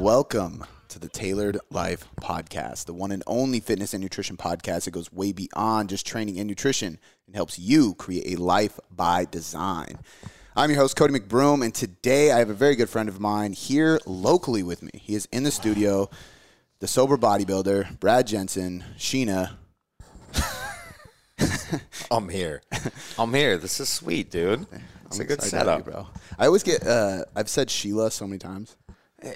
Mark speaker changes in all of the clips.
Speaker 1: Welcome to the Tailored Life Podcast, the one and only fitness and nutrition podcast that goes way beyond just training and nutrition and helps you create a life by design. I'm your host, Cody McBroom, and today I have a very good friend of mine here locally with me. He is in the studio, the sober bodybuilder, Brad Jensen, Sheena.
Speaker 2: I'm here. I'm here. This is sweet, dude. It's
Speaker 1: I'm
Speaker 2: a good setup.
Speaker 1: you, bro. I always get, uh, I've said Sheila so many times.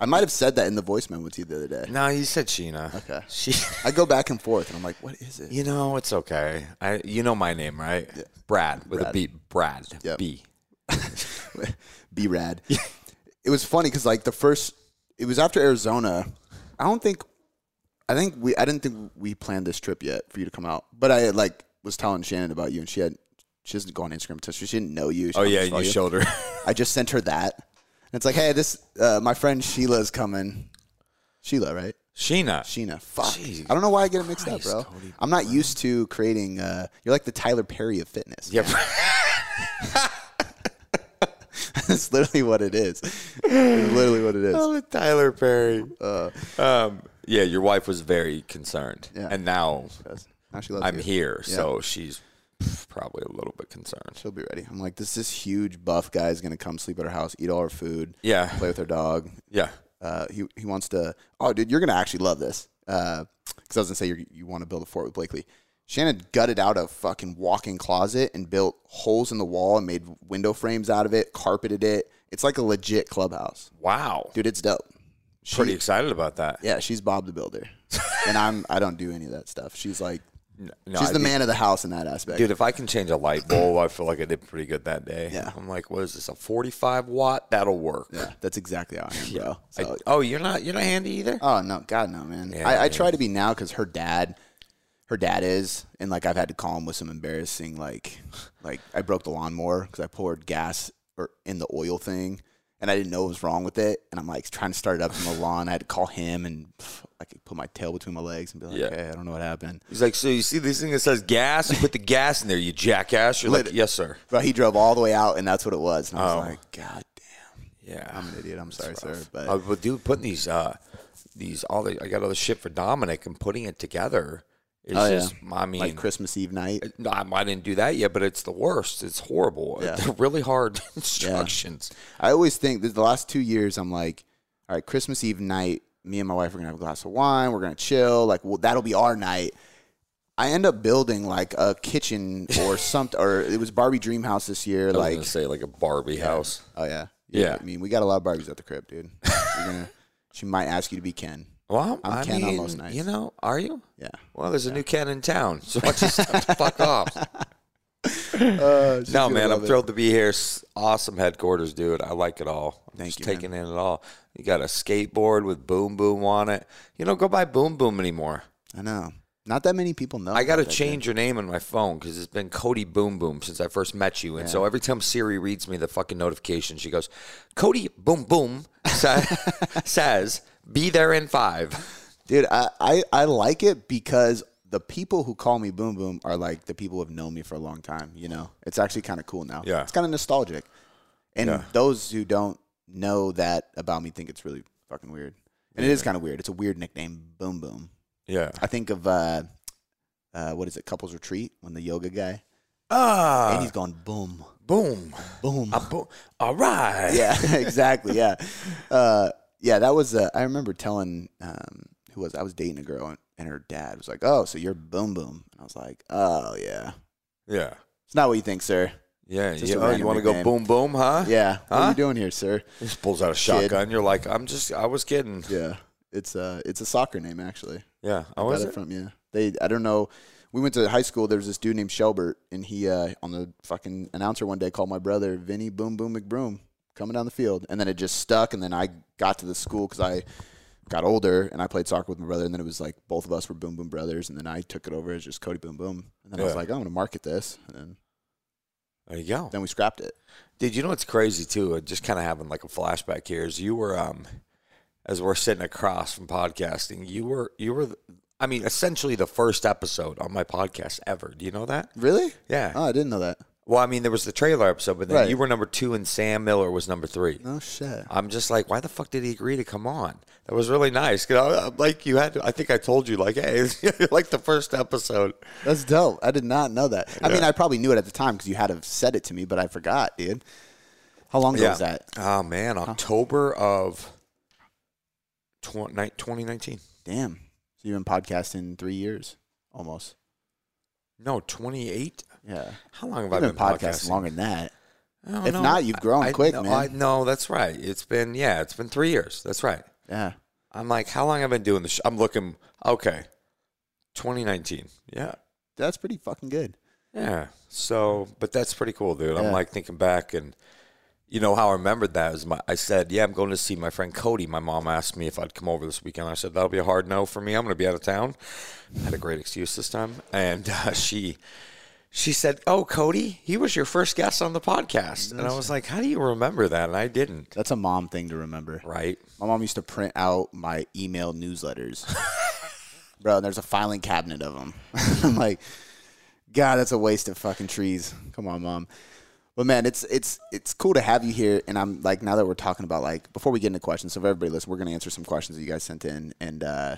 Speaker 1: I might have said that in the voice memo to you the other day.
Speaker 2: No, you said Sheena.
Speaker 1: Okay.
Speaker 2: She.
Speaker 1: I go back and forth, and I'm like, what is it?
Speaker 2: You know, it's okay. I. You know my name, right? Brad with
Speaker 1: Brad.
Speaker 2: a B. Brad.
Speaker 1: Yep.
Speaker 2: B.
Speaker 1: be rad. it was funny because like the first, it was after Arizona. I don't think, I think we, I didn't think we planned this trip yet for you to come out. But I like was telling Shannon about you, and she had, she doesn't go on Instagram, so she didn't know you. She
Speaker 2: Oh yeah,
Speaker 1: follow
Speaker 2: you showed her.
Speaker 1: I just sent her that. And it's like, hey, this, uh, my friend Sheila's coming. Sheila, right?
Speaker 2: Sheena.
Speaker 1: Sheena. Fuck.
Speaker 2: Jeez.
Speaker 1: I don't know why I get it mixed up, bro.
Speaker 2: Cody.
Speaker 1: I'm not used to creating. Uh, you're like the Tyler Perry of fitness.
Speaker 2: Yep.
Speaker 1: That's literally what it is. It's literally what it is.
Speaker 2: oh, Tyler Perry.
Speaker 1: Uh,
Speaker 2: Um. Yeah, your wife was very concerned,
Speaker 1: Yeah.
Speaker 2: and now
Speaker 1: Now
Speaker 2: I'm
Speaker 1: you.
Speaker 2: here,
Speaker 1: Yeah.
Speaker 2: so she's probably a little bit concerned.
Speaker 1: She'll be ready. I'm like, this this huge buff guy is gonna come sleep at our house, eat all our food,
Speaker 2: Yeah.
Speaker 1: play with our dog.
Speaker 2: Yeah.
Speaker 1: Uh, he he wants to. Oh, dude, you're gonna actually love this. Because I was gonna say you you want to build a fort with Blakely. Shannon gutted out a fucking walk-in closet and built holes in the wall and made window frames out of it, carpeted it. It's like a legit clubhouse,
Speaker 2: Wow.
Speaker 1: dude. It's dope. She,
Speaker 2: Pretty excited about that.
Speaker 1: Yeah, she's Bob the Builder, and I'm I don't do any of that stuff. She's like
Speaker 2: No,
Speaker 1: she's
Speaker 2: I
Speaker 1: the man of the house in that aspect.
Speaker 2: Dude, if I can change a light bulb, I feel like I did pretty good that day.
Speaker 1: Yeah.
Speaker 2: I'm like, what is this? A 45 watt? That'll work.
Speaker 1: yeah, that's exactly how I am, bro.
Speaker 2: I-
Speaker 1: So,
Speaker 2: oh, you're not you're not handy either.
Speaker 1: Oh no, God no, man.
Speaker 2: Yeah,
Speaker 1: I, I try to be now because her dad, her dad is, and like I've had to call him with some embarrassing like, like I broke the lawnmower because I poured gas or in the oil thing, and I didn't know what was wrong with it, and I'm like trying to start it up in the lawn. I had to call him and pff, I could put my tail between my legs and be like,
Speaker 2: Yeah.
Speaker 1: hey, I don't know what happened.
Speaker 2: He's like, so you see this thing that says gas? You put the gas in there, you jackass. You're
Speaker 1: Lit
Speaker 2: like, yes, sir.
Speaker 1: But he drove all the way out, and that's what it was. And I was
Speaker 2: Oh.
Speaker 1: like, God damn,
Speaker 2: Yeah.
Speaker 1: I'm an idiot. I'm sorry, sir. But
Speaker 2: Uh, but dude, putting these uh these all the I got all the shit for Dominic and putting it together is
Speaker 1: Oh, yeah.
Speaker 2: just I mean
Speaker 1: like Christmas Eve night,
Speaker 2: no, I I didn't do that yet, but it's the worst. It's horrible.
Speaker 1: Yeah.
Speaker 2: They're really hard instructions.
Speaker 1: I always think that the last two years, I'm like, all right, Christmas Eve night, me and my wife are gonna have a glass of wine. We're gonna chill. Like, well, that'll be our night. I end up building like a kitchen or something, or it was Barbie Dream House this year.
Speaker 2: I was
Speaker 1: Like,
Speaker 2: say like a Barbie house.
Speaker 1: oh yeah,
Speaker 2: Yeah.
Speaker 1: I mean, we got a lot of Barbies at the crib, dude. You're gonna, she might ask you to be Ken.
Speaker 2: Well,
Speaker 1: I'm
Speaker 2: I
Speaker 1: Ken on most nights.
Speaker 2: you know, are you?
Speaker 1: Yeah.
Speaker 2: Well, there's a new Ken in town, so don't you fuck off?
Speaker 1: Uh,
Speaker 2: No, man, I'm
Speaker 1: it.
Speaker 2: thrilled to be here. Awesome headquarters, dude. I like it all.
Speaker 1: Thank
Speaker 2: just
Speaker 1: you,
Speaker 2: taking in it all. You got a skateboard with Boom Boom on it. You don't go by Boom Boom anymore.
Speaker 1: I know. Not that many people know.
Speaker 2: I got to change your name on my phone because it's been Cody Boom Boom since I first met you. And so every time Siri reads me the fucking notification, she goes, Cody Boom Boom sa- says, be there in five.
Speaker 1: Dude, I, I, I like it because the people who call me Boom Boom are like the people who have known me for a long time. You know, it's actually kind of cool now.
Speaker 2: Yeah.
Speaker 1: it's kind of nostalgic. And
Speaker 2: Yeah.
Speaker 1: those who don't know that about me think it's really fucking weird. And it is kind of weird. It's a weird nickname, Boom Boom.
Speaker 2: Yeah.
Speaker 1: I think of uh, uh, what is it, Couples Retreat, when the yoga guy
Speaker 2: Ah,
Speaker 1: and he's going boom,
Speaker 2: boom.
Speaker 1: boom.
Speaker 2: A bo- all right.
Speaker 1: yeah, exactly. Yeah, uh, yeah. That was. Uh, I remember telling um, who was I was dating a girl, and, and her dad was like, "Oh, so you're boom boom," and I was like, "Oh yeah,
Speaker 2: Yeah.
Speaker 1: it's not what you think, sir."
Speaker 2: Yeah.
Speaker 1: Just
Speaker 2: You, oh, you want to go boom boom, huh?
Speaker 1: Yeah, what are you doing here, sir?
Speaker 2: He just pulls out a shotgun. You're like, I'm just, I was kidding.
Speaker 1: Yeah, it's uh, it's a soccer name actually.
Speaker 2: Yeah. I
Speaker 1: got
Speaker 2: was
Speaker 1: it
Speaker 2: it?
Speaker 1: from yeah. They I don't know. We went to high school. There was this dude named Shelbert, and he uh, on the fucking announcer one day called my brother Vinny Boom Boom McBroom coming down the field, and then it just stuck. And then I got to the school because I got older and I played soccer with my brother, and then it was like both of us were Boom Boom brothers, and then I took it over as just Cody Boom Boom, and then I was
Speaker 2: Yeah.
Speaker 1: like, I'm gonna market this, and then,
Speaker 2: There you go.
Speaker 1: then we scrapped it.
Speaker 2: Dude, you know what's crazy too? Just kind of having like a flashback here. Is you were um, as we're sitting across from podcasting, you were you were, I mean, essentially the first episode on my podcast ever. Do you know that?
Speaker 1: Really?
Speaker 2: Yeah.
Speaker 1: Oh, I didn't know that.
Speaker 2: Well, I mean, there was the trailer episode, but then
Speaker 1: Right.
Speaker 2: you were number two, and Sam Miller was number three.
Speaker 1: Oh shit.
Speaker 2: I'm just like, why the fuck did he agree to come on? That was really nice. 'Cause I, I'm like you had, to, I think I told you, like, hey, like the first episode.
Speaker 1: That's dope. I did not know that. I mean, I probably knew it at the time because you had to have said it to me, but I forgot, dude. How long ago was that?
Speaker 2: Oh man, October of tw- ni- 2019.
Speaker 1: Damn. So you've been podcasting three years, almost.
Speaker 2: No, 28.
Speaker 1: Yeah.
Speaker 2: How long have
Speaker 1: You've
Speaker 2: I
Speaker 1: been
Speaker 2: been,
Speaker 1: podcasting longer than that.
Speaker 2: I don't
Speaker 1: If
Speaker 2: know.
Speaker 1: not, you've grown
Speaker 2: I-
Speaker 1: quick,
Speaker 2: no,
Speaker 1: man.
Speaker 2: I, no, that's right. It's been yeah, it's been three years. That's right.
Speaker 1: Yeah.
Speaker 2: I'm like, how long have I been doing this? Sh-? I'm looking. Okay, 2019. Yeah,
Speaker 1: That's pretty fucking good.
Speaker 2: yeah. So, but that's pretty cool, dude. I'm like thinking back, and you know how I remembered that is my. I said, yeah, I'm going to see my friend Cody. My mom asked me if I'd come over this weekend. I said that'll be a hard no for me. I'm going to be out of town. I had a great excuse this time, and uh, she. She said, "Oh, Cody, he was your first guest on the podcast," and I was like, "How do you remember that?" And I didn't.
Speaker 1: That's a mom thing to remember.
Speaker 2: Right?
Speaker 1: My mom used to print out my email newsletters. Bro, And there's a filing cabinet of them. I'm like, God, that's a waste of fucking trees. Come on, mom. But man, it's it's it's cool to have you here. And I'm like, now that we're talking about like, before we get into questions, so if everybody listen, we're gonna answer some questions that you guys sent in, and uh,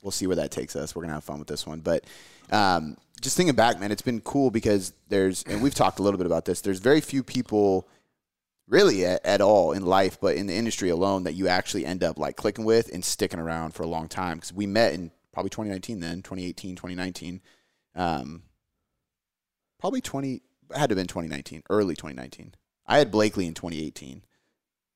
Speaker 1: we'll see where that takes us. We're gonna have fun with this one. But um, just thinking back, man, it's been cool because there's, and we've talked a little bit about this. There's very few people really at, at all in life, but in the industry alone that you actually end up like clicking with and sticking around for a long time. Because we met in probably 2019, then 2018, 2019, um, probably 20 had to have been 2019, early 2019. I had Blakely in 2018,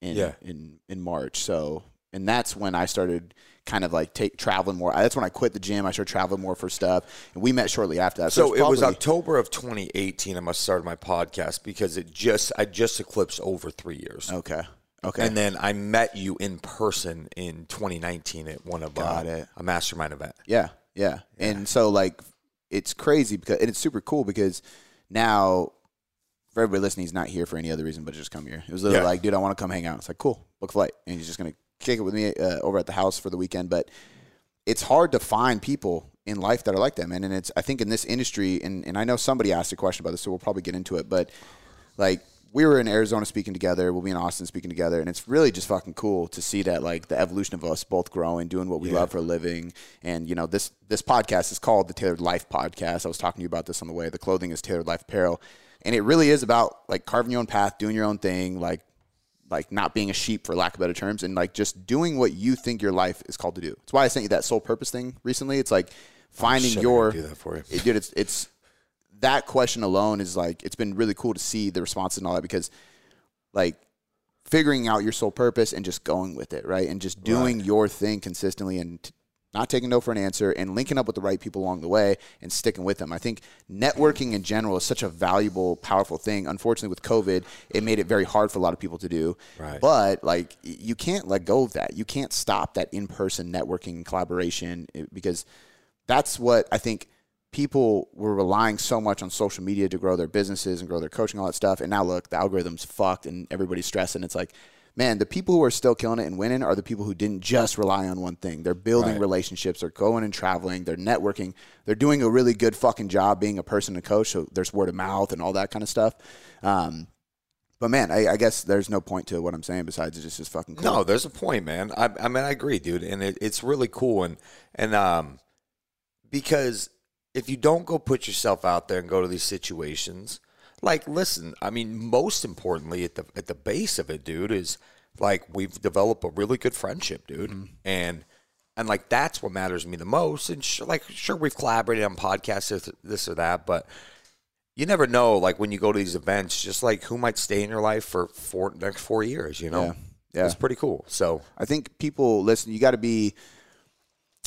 Speaker 1: in
Speaker 2: Yeah.
Speaker 1: in in March. So and that's when I started kind of like take traveling more. That's when I quit the gym. I started traveling more for stuff, and we met shortly after that.
Speaker 2: So
Speaker 1: it's
Speaker 2: it was
Speaker 1: probably-
Speaker 2: October of 2018. I must start my podcast because it just I just eclipsed over three years,
Speaker 1: okay. Okay.
Speaker 2: and then I met you in person in 2019 at one of
Speaker 1: Got
Speaker 2: uh,
Speaker 1: it.
Speaker 2: a mastermind event.
Speaker 1: Yeah, yeah, And so like it's crazy because and it's super cool because now for everybody listening, he's not here for any other reason but just come here. It was literally
Speaker 2: Yeah.
Speaker 1: like, dude, I want to come hang out. It's like, cool, book flight, and he's just gonna kick it with me uh, over at the house for the weekend. But it's hard to find people in life that are like that, man. And it's I think in this industry, and and I know somebody asked a question about this, so we'll probably get into it, but like we were in Arizona speaking together, we'll be in Austin speaking together, and it's really just fucking cool to see that like the evolution of us both growing, doing what we love for a living, and you know this this podcast is called the Tailored Life Podcast. I was talking to you about this on the way. The clothing is Tailored Life Apparel, and it really is about like carving your own path, doing your own thing, like like not being a sheep for lack of better terms, and like just doing what you think your life is called to do. That's why I sent you that soul purpose thing recently. It's like finding your
Speaker 2: do that for you.
Speaker 1: it- dude, it's it's that question alone is like it's been really cool to see the responses and all that because like figuring out your soul purpose and just going with it, right? And just doing your thing consistently and t- not taking no for an answer and linking up with the right people along the way and sticking with them. I think networking in general is such a valuable, powerful thing. Unfortunately, with COVID, it made it very hard for a lot of people to do.
Speaker 2: Right.
Speaker 1: But like, you can't let go of that. You can't stop that in-person networking collaboration eh, because that's what I think people were relying so much on social media to grow their businesses and grow their coaching, all that stuff. And now look, the algorithm's fucked and everybody's stressing. And it's like, man, the people who are still killing it and winning are the people who didn't just rely on one thing. They're building
Speaker 2: Right.
Speaker 1: relationships, they're going and traveling, they're networking, they're doing a really good fucking job being a person and coach. So there's word of mouth and all that kind of stuff. Um, but man, I, I guess there's no point to what I'm saying besides it's just, fucking cool.
Speaker 2: No, there's a point, man. I, I mean, I agree, dude, and it, it's really cool, and and um, because if you don't go put yourself out there and go to these situations, like, listen, I mean, most importantly, at the at the base of it, dude, is like we've developed a really good friendship, dude, mm-hmm. and and like that's what matters to me the most. And sh- like, sure, we've collaborated on podcasts, this, this or that, but you never know. Like when you go to these events, just like who might stay in your life for four next four years, you know.
Speaker 1: Yeah. Yeah.
Speaker 2: It's pretty cool. So
Speaker 1: I think people listen. You got to be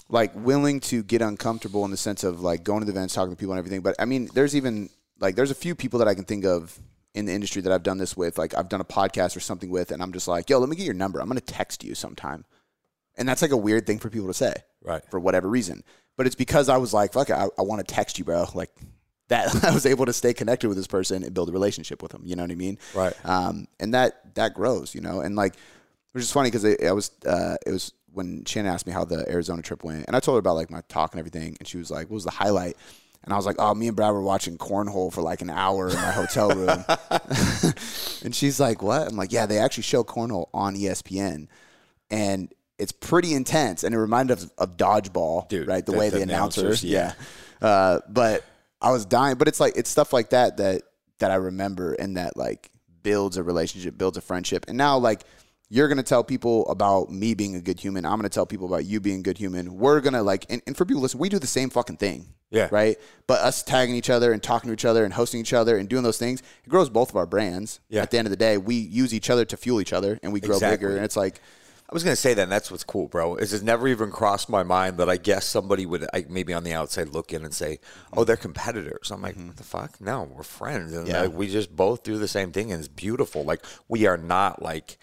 Speaker 1: like willing to get uncomfortable in the sense of like going to the events, talking to people, and everything. But I mean, there's even like there's a few people that I can think of in the industry that I've done this with. Like I've done a podcast or something with, and I'm just like, yo, let me get your number. I'm gonna text you sometime. And that's like a weird thing for people to say,
Speaker 2: Right.
Speaker 1: For whatever reason. But it's because I was like, fuck it, I, I want to text you, bro. Like that, I was able to stay connected with this person and build a relationship with them. You know what I mean?
Speaker 2: Right.
Speaker 1: Um, and that that grows, you know. And like, which is funny because I, I was uh, it was when Shannon asked me how the Arizona trip went, and I told her about like my talk and everything, and she was like, "What was the highlight?" And I was like, oh, me and Brad were watching cornhole for like an hour in my hotel room. and she's like, what? I'm like, yeah, they actually show cornhole on ESPN. And it's pretty intense. And it reminded us of, of dodgeball,
Speaker 2: Dude,
Speaker 1: right? The,
Speaker 2: the-
Speaker 1: way
Speaker 2: the
Speaker 1: the, announcers,
Speaker 2: announcers,
Speaker 1: yeah.
Speaker 2: yeah.
Speaker 1: Uh, but I was dying. But it's like, it's stuff like that that, that I remember and that like builds a relationship, builds a friendship. And now, like, you're going to tell people about me being a good human. I'm going to tell people about you being a good human. We're going to like, and, and for people listen, we do the same fucking thing.
Speaker 2: Yeah.
Speaker 1: Right. But us tagging each other and talking to each other and hosting each other and doing those things, it grows both of our brands.
Speaker 2: Yeah.
Speaker 1: At the end of the day, we use each other to fuel each other and we grow
Speaker 2: Exactly.
Speaker 1: bigger. And it's like,
Speaker 2: I was gonna say that. And that's what's cool, bro. Is it never even crossed my mind that I guess somebody would like, maybe on the outside look in and say, "Oh, they're competitors." I'm like, "What the fuck? No, we're friends, and
Speaker 1: Mm-hmm. Yeah.
Speaker 2: like, we just both do the same thing, and it's beautiful. Like we are not like,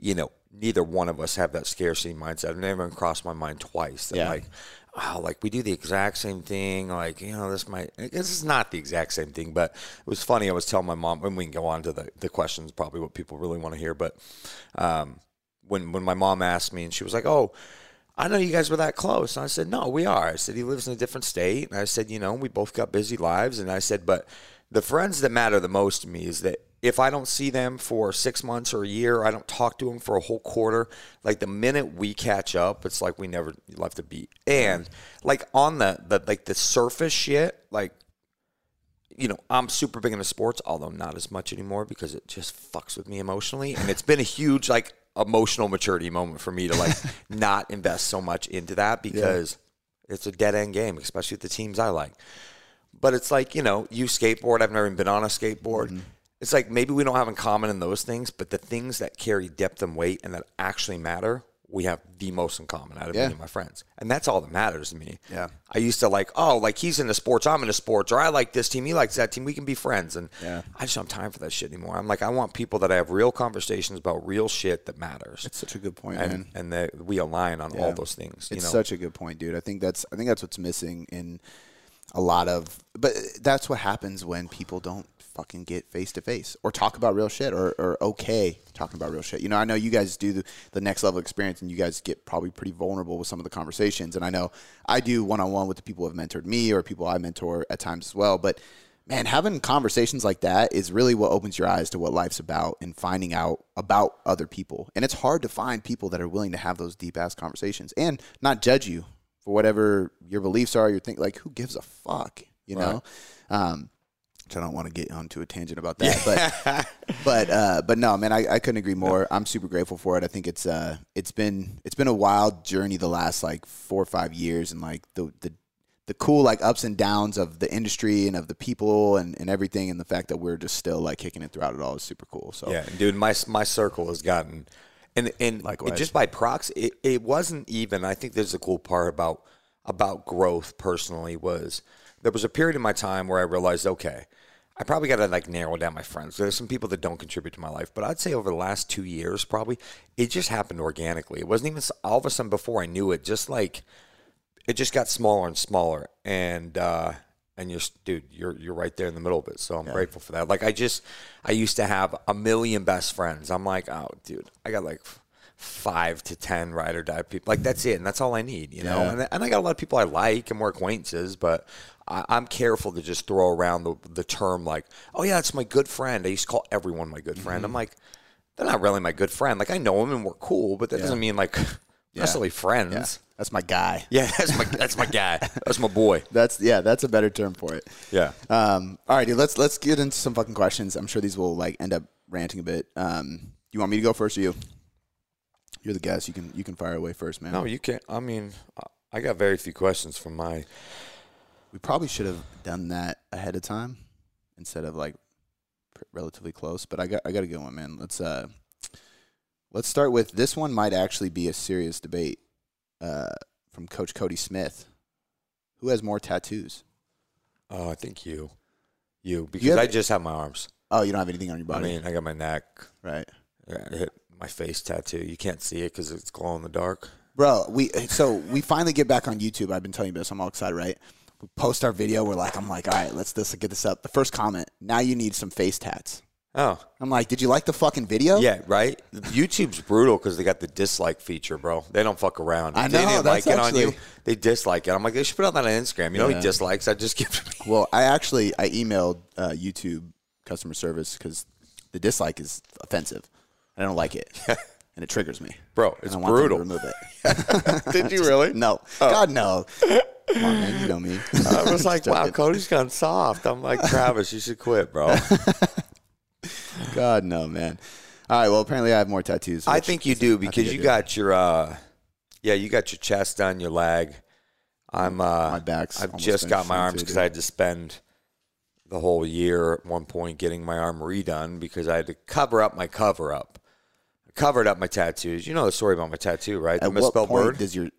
Speaker 2: you know, neither one of us have that scarcity mindset. It never even crossed my mind twice. That
Speaker 1: Yeah.
Speaker 2: like. Oh, like we do the exact same thing. Like you know, this might. This is not the exact same thing, but it was funny. I was telling my mom, and we can go on to the the questions, probably what people really want to hear. But um, when when my mom asked me and she was like, "Oh, I know you guys were that close." And I said, "No, we are." I said he lives in a different state, and I said, "You know, we both got busy lives." And I said, "But the friends that matter the most to me is that if I don't see them for six months or a year, I don't talk to them for a whole quarter. Like the minute we catch up, it's like we never left a beat. And like on the the like the surface shit, like you know, I'm super big into sports, although not as much anymore because it just fucks with me emotionally. And it's been a huge like emotional maturity moment for me to like not invest so much into that because it's a dead end game, especially with the teams I like. But it's like, you know, you skateboard, I've never even been on a skateboard.
Speaker 1: Mm-hmm.
Speaker 2: It's like maybe we don't have in common in those things, but the things that carry depth and weight and that actually matter, we have the most in common out of
Speaker 1: Yeah.
Speaker 2: me and my friends. And that's all that matters to me.
Speaker 1: Yeah.
Speaker 2: I used to like, oh, like he's into sports, I'm into sports, or I like this team, he likes that team, we can be friends. And
Speaker 1: Yeah.
Speaker 2: I just don't have time for that shit anymore. I'm like, I want people that I have real conversations about real shit that matters.
Speaker 1: it's such a good point,
Speaker 2: and
Speaker 1: man.
Speaker 2: and that we align on all those things. You
Speaker 1: It's
Speaker 2: know,
Speaker 1: such a good point, dude. I think that's I think that's what's missing in a lot of but that's what happens when people don't fucking get face to face or talk about real shit or, or okay talking about real shit. You know, I know you guys do the, the next level experience and you guys get probably pretty vulnerable with some of the conversations. And I know I do one on one with the people who have mentored me or people I mentor at times as well. But man, having conversations like that is really what opens your eyes to what life's about and finding out about other people. And it's hard to find people that are willing to have those deep ass conversations and not judge you for whatever your beliefs are. You think like, who gives a fuck? You know? Um, which I don't want to get onto a tangent about that, but but uh, but no, man, I, I couldn't agree more. I'm super grateful for it. I think it's uh it's been it's been a wild journey the last like four or five years, and like the the the cool like ups and downs of the industry and of the people and, and everything, and the fact that we're just still like kicking it throughout it all is super cool. So
Speaker 2: Yeah, dude, my my circle has gotten, and and
Speaker 1: Likewise.
Speaker 2: just by proxy, it, it wasn't even. I think there's a cool part about about growth personally was there was a period in my time where I realized, okay, I probably got to like narrow down my friends. There's some people that don't contribute to my life, but I'd say over the last two years, probably it just happened organically. It wasn't even all of a sudden before I knew it. Just like it just got smaller and smaller, and uh, and you're dude, you're you're right there in the middle of it. So I'm grateful for that. Like I just I used to have a million best friends. I'm like, oh, dude, I got like five to ten ride or die people. Like that's it, and that's all I need, you know.
Speaker 1: Yeah.
Speaker 2: And, and I got a lot of people I like and more acquaintances, but I, I'm careful to just throw around the the term like, oh yeah, it's my good friend. I used to call everyone my good friend.
Speaker 1: Mm-hmm.
Speaker 2: I'm like, they're not really my good friend. Like I know them and we're cool, but that doesn't mean like necessarily friends.
Speaker 1: yeah, that's my guy.
Speaker 2: Yeah, that's my that's my guy. That's my boy.
Speaker 1: That's yeah, that's a better term for it.
Speaker 2: Yeah.
Speaker 1: Um, all right, dude. Let's let's get into some fucking questions. I'm sure these will like end up ranting a bit. Um, you want me to go first or you? You're the guest. You can you can fire away first, man.
Speaker 2: No, you can't. I mean, I got very few questions from my.
Speaker 1: We probably should have done that ahead of time instead of like pr- relatively close. But I got I got a good one, man. Let's uh let's start with this one. Might actually be a serious debate uh, from Coach Cody Smith. Who has more tattoos?
Speaker 2: Oh, I think you, you, because
Speaker 1: have-
Speaker 2: I just have my arms.
Speaker 1: Oh, you don't have anything on your body.
Speaker 2: I mean, I got my neck,
Speaker 1: right?
Speaker 2: My face tattoo. You can't see it because it's glow in the dark.
Speaker 1: Bro, we so we finally get back on YouTube. I've been telling you this. I'm all excited, right? We post our video. We're like, I'm like, all right, let's this get this up. The first comment. Now you need some face tats.
Speaker 2: Oh,
Speaker 1: I'm like, did you like the fucking video?
Speaker 2: yeah, right. YouTube's brutal because they got the dislike feature, bro. They don't fuck around.
Speaker 1: I
Speaker 2: If they
Speaker 1: know,
Speaker 2: didn't like it on you. They dislike it. I'm like, they should put out that on Instagram. You know,
Speaker 1: Yeah.
Speaker 2: he dislikes. I just give it.
Speaker 1: Well, I actually I emailed uh, YouTube customer service because the dislike is offensive. I don't like it, and it triggers me.
Speaker 2: Bro, it's
Speaker 1: I want to
Speaker 2: brutal.
Speaker 1: remove it.
Speaker 2: Did you really?
Speaker 1: no,
Speaker 2: Oh.
Speaker 1: God no. Come on, man, you know me.
Speaker 2: I was like, wow. Cody's gone soft. I'm like, Travis, you should quit, bro.
Speaker 1: God no, man. All right. Well, apparently I have more tattoos.
Speaker 2: I think you do because you
Speaker 1: do.
Speaker 2: got your, uh, yeah, you got your chest done, your leg. I'm, uh,
Speaker 1: My back's
Speaker 2: I've just got my arms because I had to spend the whole year at one point getting my arm redone because I had to cover up my cover up. I covered up my tattoos. You know the story about my tattoo, right? The
Speaker 1: At what
Speaker 2: misspelled
Speaker 1: point
Speaker 2: word.
Speaker 1: does your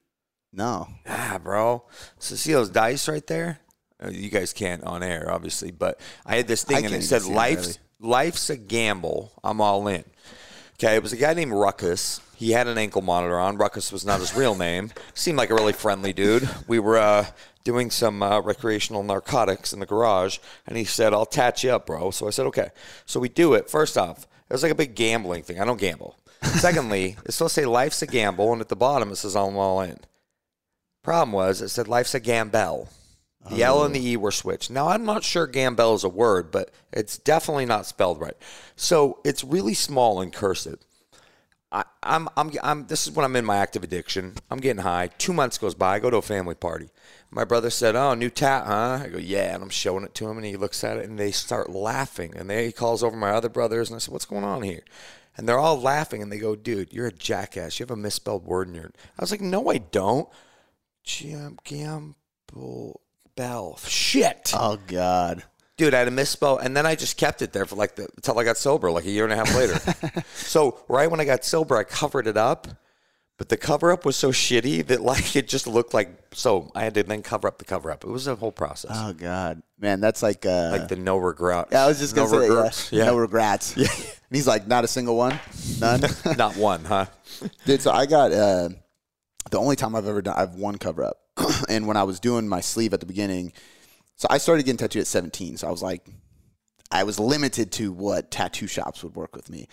Speaker 1: no?
Speaker 2: Ah, bro. So see those dice right there? Uh, You guys can't on air, obviously, but I had this
Speaker 1: I
Speaker 2: thing and it said "Life's life's a gamble. I'm all in." Okay, it was a guy named Ruckus. He had an ankle monitor on. Ruckus was not his real name. Seemed like a really friendly dude. We were uh, doing some uh, recreational narcotics in the garage, and he said, "I'll tat you up, bro." So I said, "Okay." So we do it. First off, it was like a big gambling thing. I don't gamble. Secondly, it's supposed to say "Life's a gamble," and at the bottom it says "I'm all in." Problem was, it said life's a gamble. The L and the E were switched. Now, I'm not sure gambel is a word, but it's definitely not spelled right. So it's really small and cursive. I, I'm, I'm, I'm, this is when I'm in my active addiction. I'm getting high. Two months goes by. I go to a family party. My brother said, Oh, new tat, huh? I go, Yeah. And I'm showing it to him, and he looks at it, and they start laughing. And they, he calls over my other brothers, and I said, What's going on here? And they're all laughing, and they go, Dude, you're a jackass. You have a misspelled word in your. I was like, No, I don't. Jam, gamble, bell. Shit.
Speaker 1: Oh God.
Speaker 2: Dude, I had a misspell, and then I just kept it there for like the until I got sober, like a year and a half later. so right when I got sober, I covered it up, but the cover up was so shitty that like it just looked like so. I had to then cover up the cover up. It was a whole process,
Speaker 1: Oh God. Man, that's like uh.
Speaker 2: like the no regret.
Speaker 1: yeah, I was just
Speaker 2: no
Speaker 1: gonna say that,
Speaker 2: regrets.
Speaker 1: yeah. No regrets. Yeah. And he's like, not a single one, none.
Speaker 2: not one, huh?
Speaker 1: Dude, so I got uh, the only time I've ever done I've one cover up, and when I was doing my sleeve at the beginning, so I started getting tattooed at 17. So I was like, I was limited to what tattoo shops would work with me,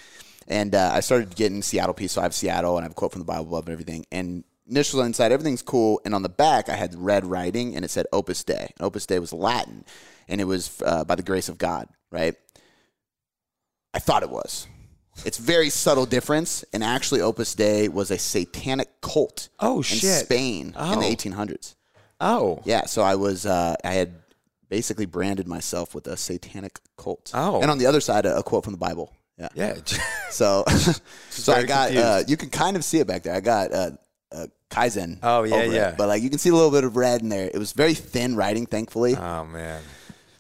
Speaker 1: and uh, I started getting Seattle piece. So I have Seattle, and I have a quote from the Bible above and everything, and. Initials on inside, everything's cool, and on the back I had red writing, and it said Opus Dei. And Opus Dei was Latin, and it was uh, by the grace of God, right? I thought it was. It's very subtle difference, and actually, Opus Dei was a satanic cult.
Speaker 2: Oh,
Speaker 1: in
Speaker 2: shit.
Speaker 1: Spain in
Speaker 2: Oh.
Speaker 1: the 1800s.
Speaker 2: Oh,
Speaker 1: Yeah, so I was uh, I had basically branded myself with a satanic cult.
Speaker 2: Oh.
Speaker 1: and on the other side, a, a quote from the Bible. Yeah.
Speaker 2: yeah.
Speaker 1: So, so I got uh, you can kind of see it back there. I got uh, uh, Kaizen.
Speaker 2: Oh, yeah,
Speaker 1: over it.
Speaker 2: yeah.
Speaker 1: But like you can see a little bit of red in there. It was very thin writing, thankfully.
Speaker 2: oh man.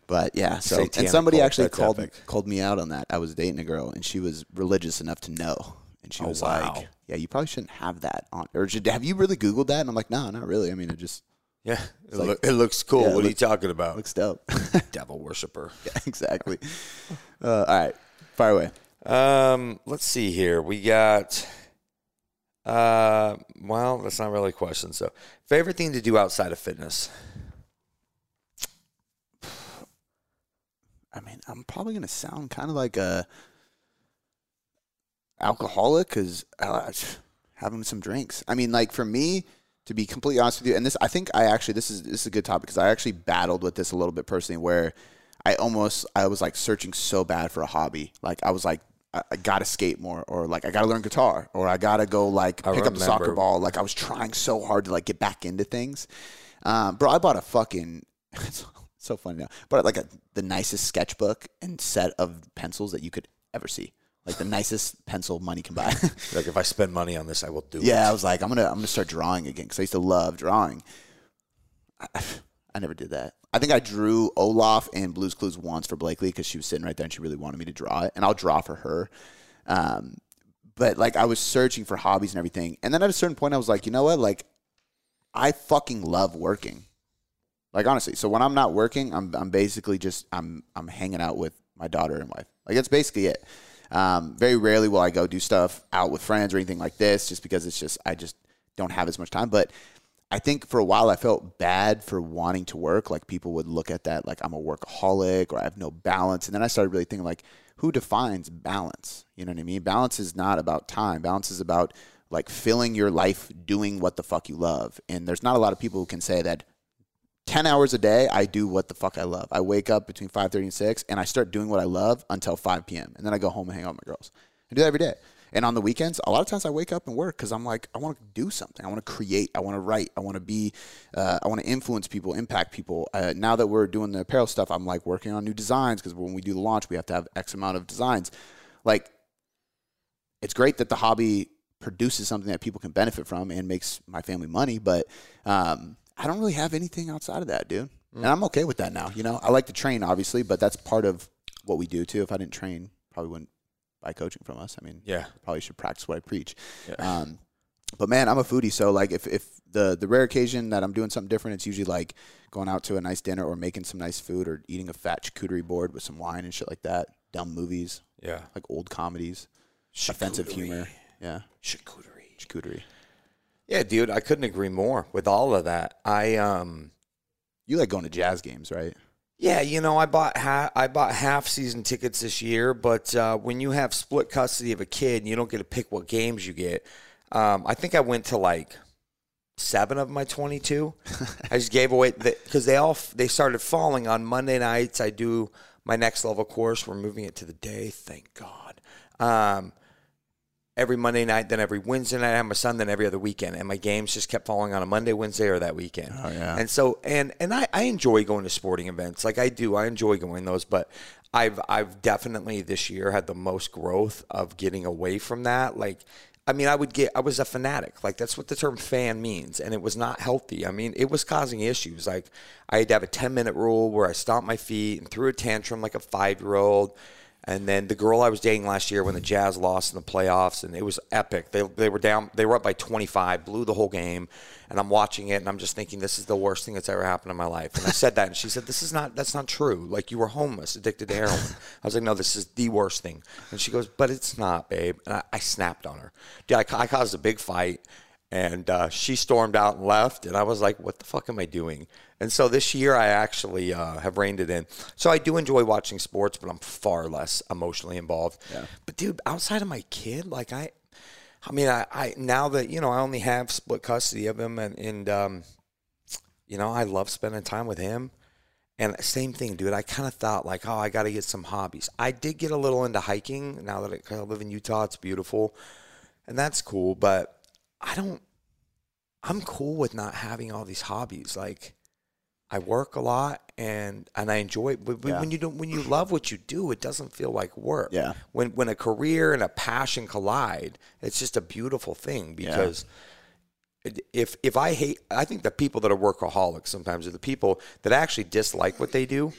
Speaker 1: But yeah, so
Speaker 2: Satanic
Speaker 1: and somebody
Speaker 2: cult,
Speaker 1: actually called
Speaker 2: epic.
Speaker 1: called me out on that. I was dating a girl and she was religious enough to know, and she
Speaker 2: Oh,
Speaker 1: was
Speaker 2: wow.
Speaker 1: like, "Yeah, you probably shouldn't have that on." Or should, have you really Googled that? And I'm like, "No, not really. I mean, it just
Speaker 2: Yeah, it,
Speaker 1: like-
Speaker 2: look, it looks cool.
Speaker 1: Yeah,
Speaker 2: what are you talking about?
Speaker 1: looks dope."
Speaker 2: Devil worshiper.
Speaker 1: yeah, exactly. Uh, all right, fire away.
Speaker 2: Um, let's see here. We got uh well, that's not really a question. So favorite thing to do outside of fitness.
Speaker 1: I mean, I'm probably gonna sound kind of like a alcoholic because having some drinks. I mean, like for me, to be completely honest with you, and this, I think I actually this is this is a good topic because I actually battled with this a little bit personally, where I almost I was like searching so bad for a hobby. Like I was like. I I gotta skate more, or like I gotta learn guitar, or I gotta go like
Speaker 2: I
Speaker 1: pick up the soccer ball. Like I was trying so hard to like get back into things. Um, bro, I bought a fucking. It's so funny now. But like a, the nicest sketchbook and set of pencils that you could ever see. Like the nicest pencil money can buy.
Speaker 2: Like if I spend money on this, I will do it.
Speaker 1: yeah, I was like, I'm gonna I'm gonna start drawing again because I used to love drawing. I, I never did that. I think I drew Olaf and Blue's Clues once for Blakely because she was sitting right there and she really wanted me to draw it, and I'll draw for her. Um, but like I was searching for hobbies and everything, and then at a certain point, I was like, you know what, like I fucking love working. Like honestly, so when I'm not working, I'm I'm basically just I'm I'm hanging out with my daughter and wife. Like that's basically it. Um, very rarely will I go do stuff out with friends or anything like this, just because it's just I just don't have as much time. But I think for a while I felt bad for wanting to work. Like people would look at that like I'm a workaholic or I have no balance. And then I started really thinking like, who defines balance? You know what I mean? Balance is not about time. Balance is about like filling your life doing what the fuck you love. And there's not a lot of people who can say that 10 hours a day I do what the fuck I love. I wake up between 5:30 and 6 and I start doing what I love until 5 p.m. and then I go home and hang out with my girls. I do that every day. And on the weekends, a lot of times I wake up and work because I'm like, I want to do something. I want to create. I want to write. I want to be. Uh, I want to influence people, impact people. Uh, now that we're doing the apparel stuff, I'm like working on new designs because when we do the launch, we have to have X amount of designs. Like, it's great that the hobby produces something that people can benefit from and makes my family money, but um, I don't really have anything outside of that, dude. And I'm okay with that now. You know, I like to train, obviously, but that's part of what we do too. If I didn't train, probably wouldn't buy coaching from us. I mean,
Speaker 2: Yeah.
Speaker 1: probably should practice what I preach.
Speaker 2: Yeah.
Speaker 1: Um, but man, I'm a foodie, so like if, if the the rare occasion that I'm doing something different, it's usually like going out to a nice dinner or making some nice food or eating a fat charcuterie board with some wine and shit like that. Dumb movies,
Speaker 2: Yeah.
Speaker 1: like old comedies, offensive humor. Yeah,
Speaker 2: Charcuterie.
Speaker 1: charcuterie.
Speaker 2: Yeah, dude, I couldn't agree more with all of that. I um
Speaker 1: You like going to jazz games, right?
Speaker 2: Yeah, you know, I bought ha- I bought half season tickets this year, but uh, when you have split custody of a kid, and you don't get to pick what games you get. Um, I think I went to like seven of my twenty two. I just gave away because they all they started falling on Monday nights. I do my next level course. We're moving it to the day, thank God. Um, every Monday night, then every Wednesday night I have my son, then every other weekend, and my games just kept falling on a Monday, Wednesday, or that weekend.
Speaker 1: Oh, yeah.
Speaker 2: And so and and I, I enjoy going to sporting events. Like I do. I enjoy going those, but I've I've definitely this year had the most growth of getting away from that. Like I mean, I would get I was a fanatic. Like that's what the term fan means. And it was not healthy. I mean, it was causing issues. Like I had to have a ten minute rule where I stomped my feet and threw a tantrum like a five year old. And then the girl I was dating last year when the Jazz lost in the playoffs, and it was epic. They, they were down, they were up by 25, blew the whole game, and I'm watching it, and I'm just thinking this is the worst thing that's ever happened in my life. And I said that, and she said, "This is not, that's not true. Like you were homeless, addicted to heroin." I was like, "No, this is the worst thing." And she goes, "But it's not, babe." And I, I snapped on her. Dude, I, I caused a big fight, and uh, she stormed out and left, and I was like, "What the fuck am I doing?" And so this year, I actually uh, have reined it in. So I do enjoy watching sports, but I'm far less emotionally involved.
Speaker 1: Yeah.
Speaker 2: But dude, outside of my kid, like I, I mean, I, I now that you know, I only have split custody of him, and and um, you know, I love spending time with him. And same thing, dude. I kind of thought like, oh, I got to get some hobbies. I did get a little into hiking. Now that I live in Utah, it's beautiful, and that's cool. But I don't. I'm cool with not having all these hobbies. Like, I work a lot and and I enjoy it. But
Speaker 1: Yeah.
Speaker 2: when you don't, when you love what you do, it doesn't feel like work.
Speaker 1: Yeah.
Speaker 2: When when a career and a passion collide, it's just a beautiful thing because it- if if I hate, I think the people that are workaholics sometimes are the people that actually dislike what they do,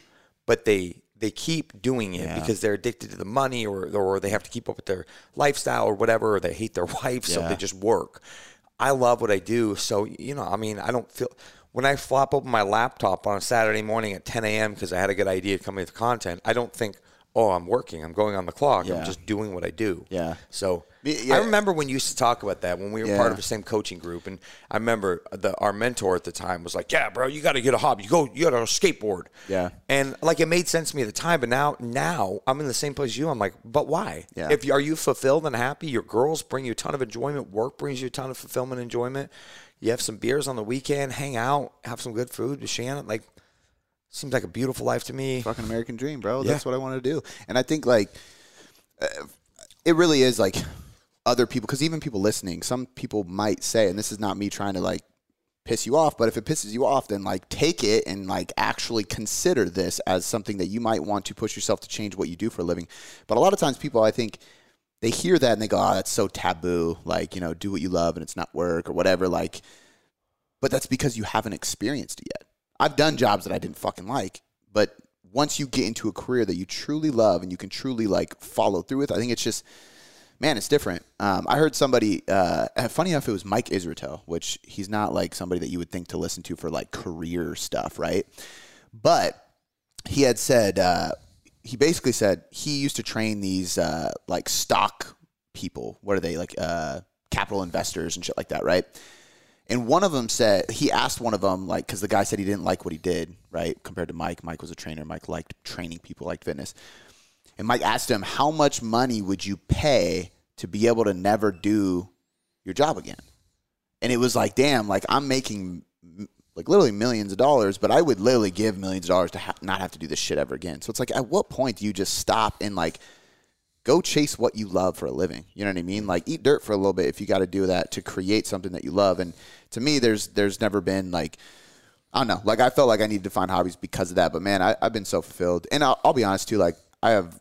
Speaker 2: but they they keep doing it
Speaker 1: Yeah.
Speaker 2: because they're addicted to the money or or they have to keep up with their lifestyle or whatever, or they hate their wife, so they just work. I love what I do, so you know, I mean, I don't feel when I flop open my laptop on a Saturday morning at 10 a.m. because I had a good idea coming with content. I don't think, oh, I'm working, I'm going on the clock,
Speaker 1: Yeah.
Speaker 2: I'm just doing what I do.
Speaker 1: Yeah.
Speaker 2: So
Speaker 1: yeah.
Speaker 2: I remember when you used to talk about that when we were part of the same coaching group, and I remember the our mentor at the time was like, "Yeah, bro, you got to get a hobby. You go, you got to skateboard."
Speaker 1: Yeah.
Speaker 2: and like it made sense to me at the time, but now now I'm in the same place as you. I'm like, but why?
Speaker 1: Yeah.
Speaker 2: If you, are you fulfilled and happy, your girls bring you a ton of enjoyment. Work brings you a ton of fulfillment, and enjoyment. You have some beers on the weekend, hang out, have some good food with Shannon. Like, seems like a beautiful life to me.
Speaker 1: fucking American dream, bro.
Speaker 2: Yeah.
Speaker 1: That's what I want to do. And I think like uh, it really is like other people because even people listening, some people might say, and this is not me trying to like piss you off, but if it pisses you off, then like take it and like actually consider this as something that you might want to push yourself to change what you do for a living. But a lot of times people, I think. They hear that and they go, "Oh, that's so taboo." Like, you know, do what you love and it's not work or whatever. Like, but that's because you haven't experienced it yet. I've done jobs that I didn't fucking like, but once you get into a career that you truly love and you can truly like follow through with, I think it's just, man, it's different. Um, I heard somebody, uh, funny enough, it was Mike Israetel, which he's not like somebody that you would think to listen to for like career stuff, right? But he had said, uh, he basically said he used to train these uh, like stock people. What are they like? Uh, capital investors and shit like that, right? And one of them said he asked one of them like because the guy said he didn't like what he did right compared to Mike. Mike was a trainer. Mike liked training people, liked fitness. And Mike asked him, "How much money would you pay to be able to never do your job again?" And it was like, "Damn, like I'm making like literally millions of dollars, but I would literally give millions of dollars to ha- not have to do this shit ever again." So it's like, at what point do you just stop and like go chase what you love for a living? You know what I mean? Like eat dirt for a little bit if you got to do that to create something that you love. And to me, there's there's never been like I don't know. Like I felt like I needed to find hobbies because of that. But man, I, I've been so fulfilled. And I'll, I'll be honest too. Like I have,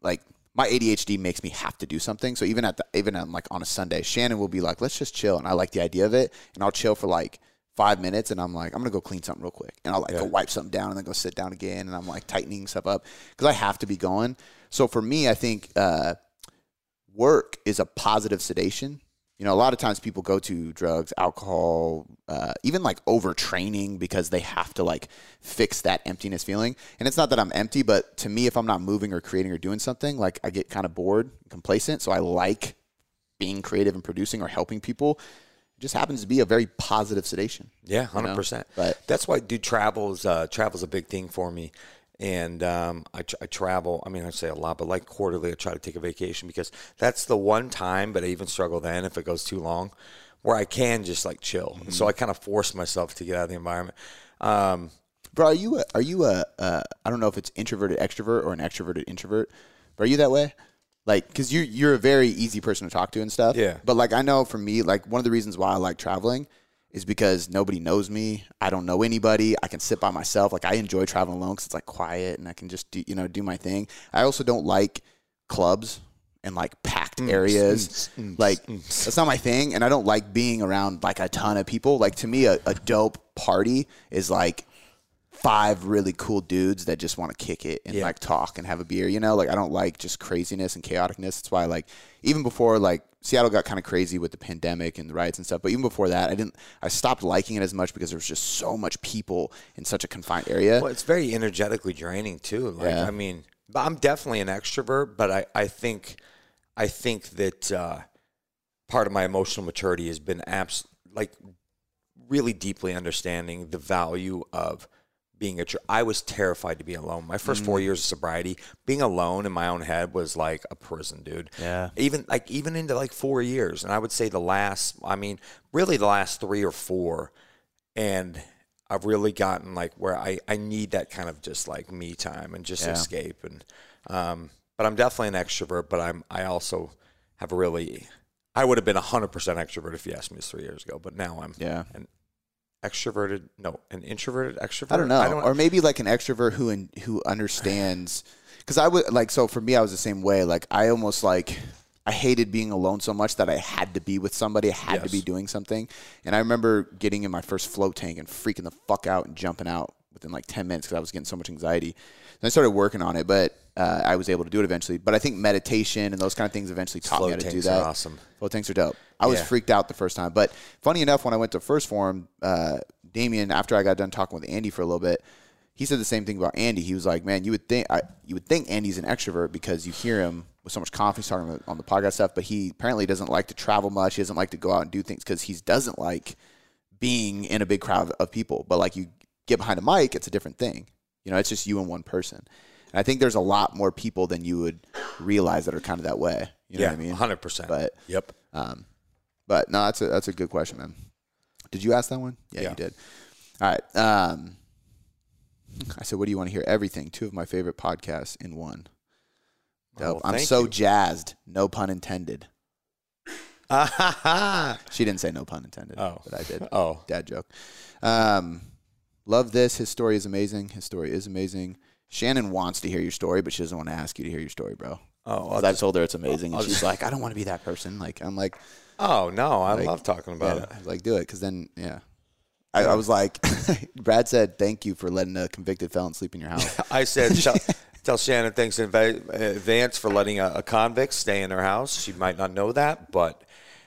Speaker 1: like my ADHD makes me have to do something. So even at the even on like on a Sunday, Shannon will be like, "Let's just chill," and I like the idea of it. And I'll chill for like five minutes, and I'm like, "I'm gonna go clean something real quick," and I'll like go wipe something down, and then go sit down again, and I'm like tightening stuff up because I have to be going. So for me, I think uh, work is a positive sedation. You know, a lot of times people go to drugs, alcohol, uh, even like overtraining because they have to like fix that emptiness feeling. And it's not that I'm empty, but to me, if I'm not moving or creating or doing something, like I get kind of bored, complacent. So I like being creative and producing or helping people. It just happens to be a very positive sedation.
Speaker 2: Yeah,
Speaker 1: you
Speaker 2: hundred
Speaker 1: know?
Speaker 2: percent.
Speaker 1: But
Speaker 2: That's why, dude, travels. Uh, travel's a big thing for me, and um, I, tr- I travel. I mean, I say a lot, but like quarterly, I try to take a vacation because that's the one time. But I even struggle then if it goes too long, where I can just like chill. So I kind of force myself to get out of the environment. Um,
Speaker 1: bro, are you a, are you a uh, I don't know if it's introverted extrovert or an extroverted introvert, but are you that way? Like, cause you you're a very easy person to talk to and stuff.
Speaker 2: Yeah.
Speaker 1: But like, I know for me, like one of the reasons why I like traveling is because nobody knows me. I don't know anybody. I can sit by myself. Like I enjoy traveling alone because it's like quiet and I can just do you know do my thing. I also don't like clubs and like packed mm. areas. Mm. Mm. like that's not my thing, and I don't like being around like a ton of people. Like to me, a, a dope party is like five really cool dudes that just want to kick it and
Speaker 2: Yeah.
Speaker 1: like talk and have a beer. You know, like I don't like just craziness and chaoticness. That's why like even before like Seattle got kind of crazy with the pandemic and the riots and stuff. But even before that, I didn't. I stopped liking it as much because there was just so much people in such a confined area.
Speaker 2: well, it's very energetically draining too. Like,
Speaker 1: Yeah.
Speaker 2: I mean, I'm definitely an extrovert, but I, I think, I think that uh, part of my emotional maturity has been abs- like really deeply understanding the value of being a tr- I was terrified to be alone. My first
Speaker 1: Mm.
Speaker 2: four years of sobriety, being alone in my own head was like a prison, dude.
Speaker 1: Yeah.
Speaker 2: Even like even into like four years, and I would say the last, I mean, really the last three or four, and I've really gotten like where I I need that kind of just like me time and just
Speaker 1: Yeah.
Speaker 2: escape and um. But I'm definitely an extrovert, but I'm I also have a really I would have been 100% extrovert if you asked me this three years ago, but now I'm
Speaker 1: Yeah.
Speaker 2: an extroverted, no, an introverted extrovert.
Speaker 1: I don't know,
Speaker 2: I don't,
Speaker 1: or maybe like an extrovert who in, who understands. Because I would like so for me, I was the same way. Like I almost like I hated being alone so much that I had to be with somebody. I had to be doing something. And I remember getting in my first float tank and freaking the fuck out and jumping out within like ten minutes because I was getting so much anxiety. And I started working on it, but uh, I was able to do it eventually. But I think meditation and those kind of things eventually taught me how to do
Speaker 2: tanks are
Speaker 1: that.
Speaker 2: awesome.
Speaker 1: Float tanks are dope. I was
Speaker 2: Yeah.
Speaker 1: freaked out the first time, but funny enough, when I went to 1st Phorm, uh, Damien, after I got done talking with Andy for a little bit, he said the same thing about Andy. He was like, "Man, you would think I, you would think Andy's an extrovert because you hear him with so much confidence talking on the- on the podcast stuff, but he apparently doesn't like to travel much. He doesn't like to go out and do things because he doesn't like being in a big crowd of people. But like you get behind a mic, it's a different thing. You know, it's just you and one person. And I think there's a lot more people than you would realize that are kind of that way. You know
Speaker 2: yeah,
Speaker 1: what I mean?
Speaker 2: 100%.
Speaker 1: But
Speaker 2: yep.
Speaker 1: um, but no, that's a that's a good question, man. Did you ask that one? Yeah,
Speaker 2: Yeah.
Speaker 1: you did. All right. Um, I said, what do you want to hear? Everything. Two of my favorite podcasts in one. Dope.
Speaker 2: Oh,
Speaker 1: I'm so
Speaker 2: you.
Speaker 1: jazzed. No pun intended. She didn't say no pun intended.
Speaker 2: Oh.
Speaker 1: but I did.
Speaker 2: Oh.
Speaker 1: Dad joke. Um, love this. His story is amazing. His story is amazing. Shannon wants to hear your story, but she doesn't want to ask you to hear your story, bro.
Speaker 2: Oh,
Speaker 1: I've told her it's amazing, and
Speaker 2: I'll
Speaker 1: she's
Speaker 2: just-
Speaker 1: like, I don't want to be that person. Like, I'm like,
Speaker 2: Oh, no. I
Speaker 1: Like,
Speaker 2: love talking about
Speaker 1: yeah,
Speaker 2: it.
Speaker 1: I was like, do it, because then, yeah. I, I was like, Brad said, thank you for letting a convicted felon sleep in your house.
Speaker 2: I said, tell, tell Shannon thanks in advance for letting a, a convict stay in her house. She might not know that, but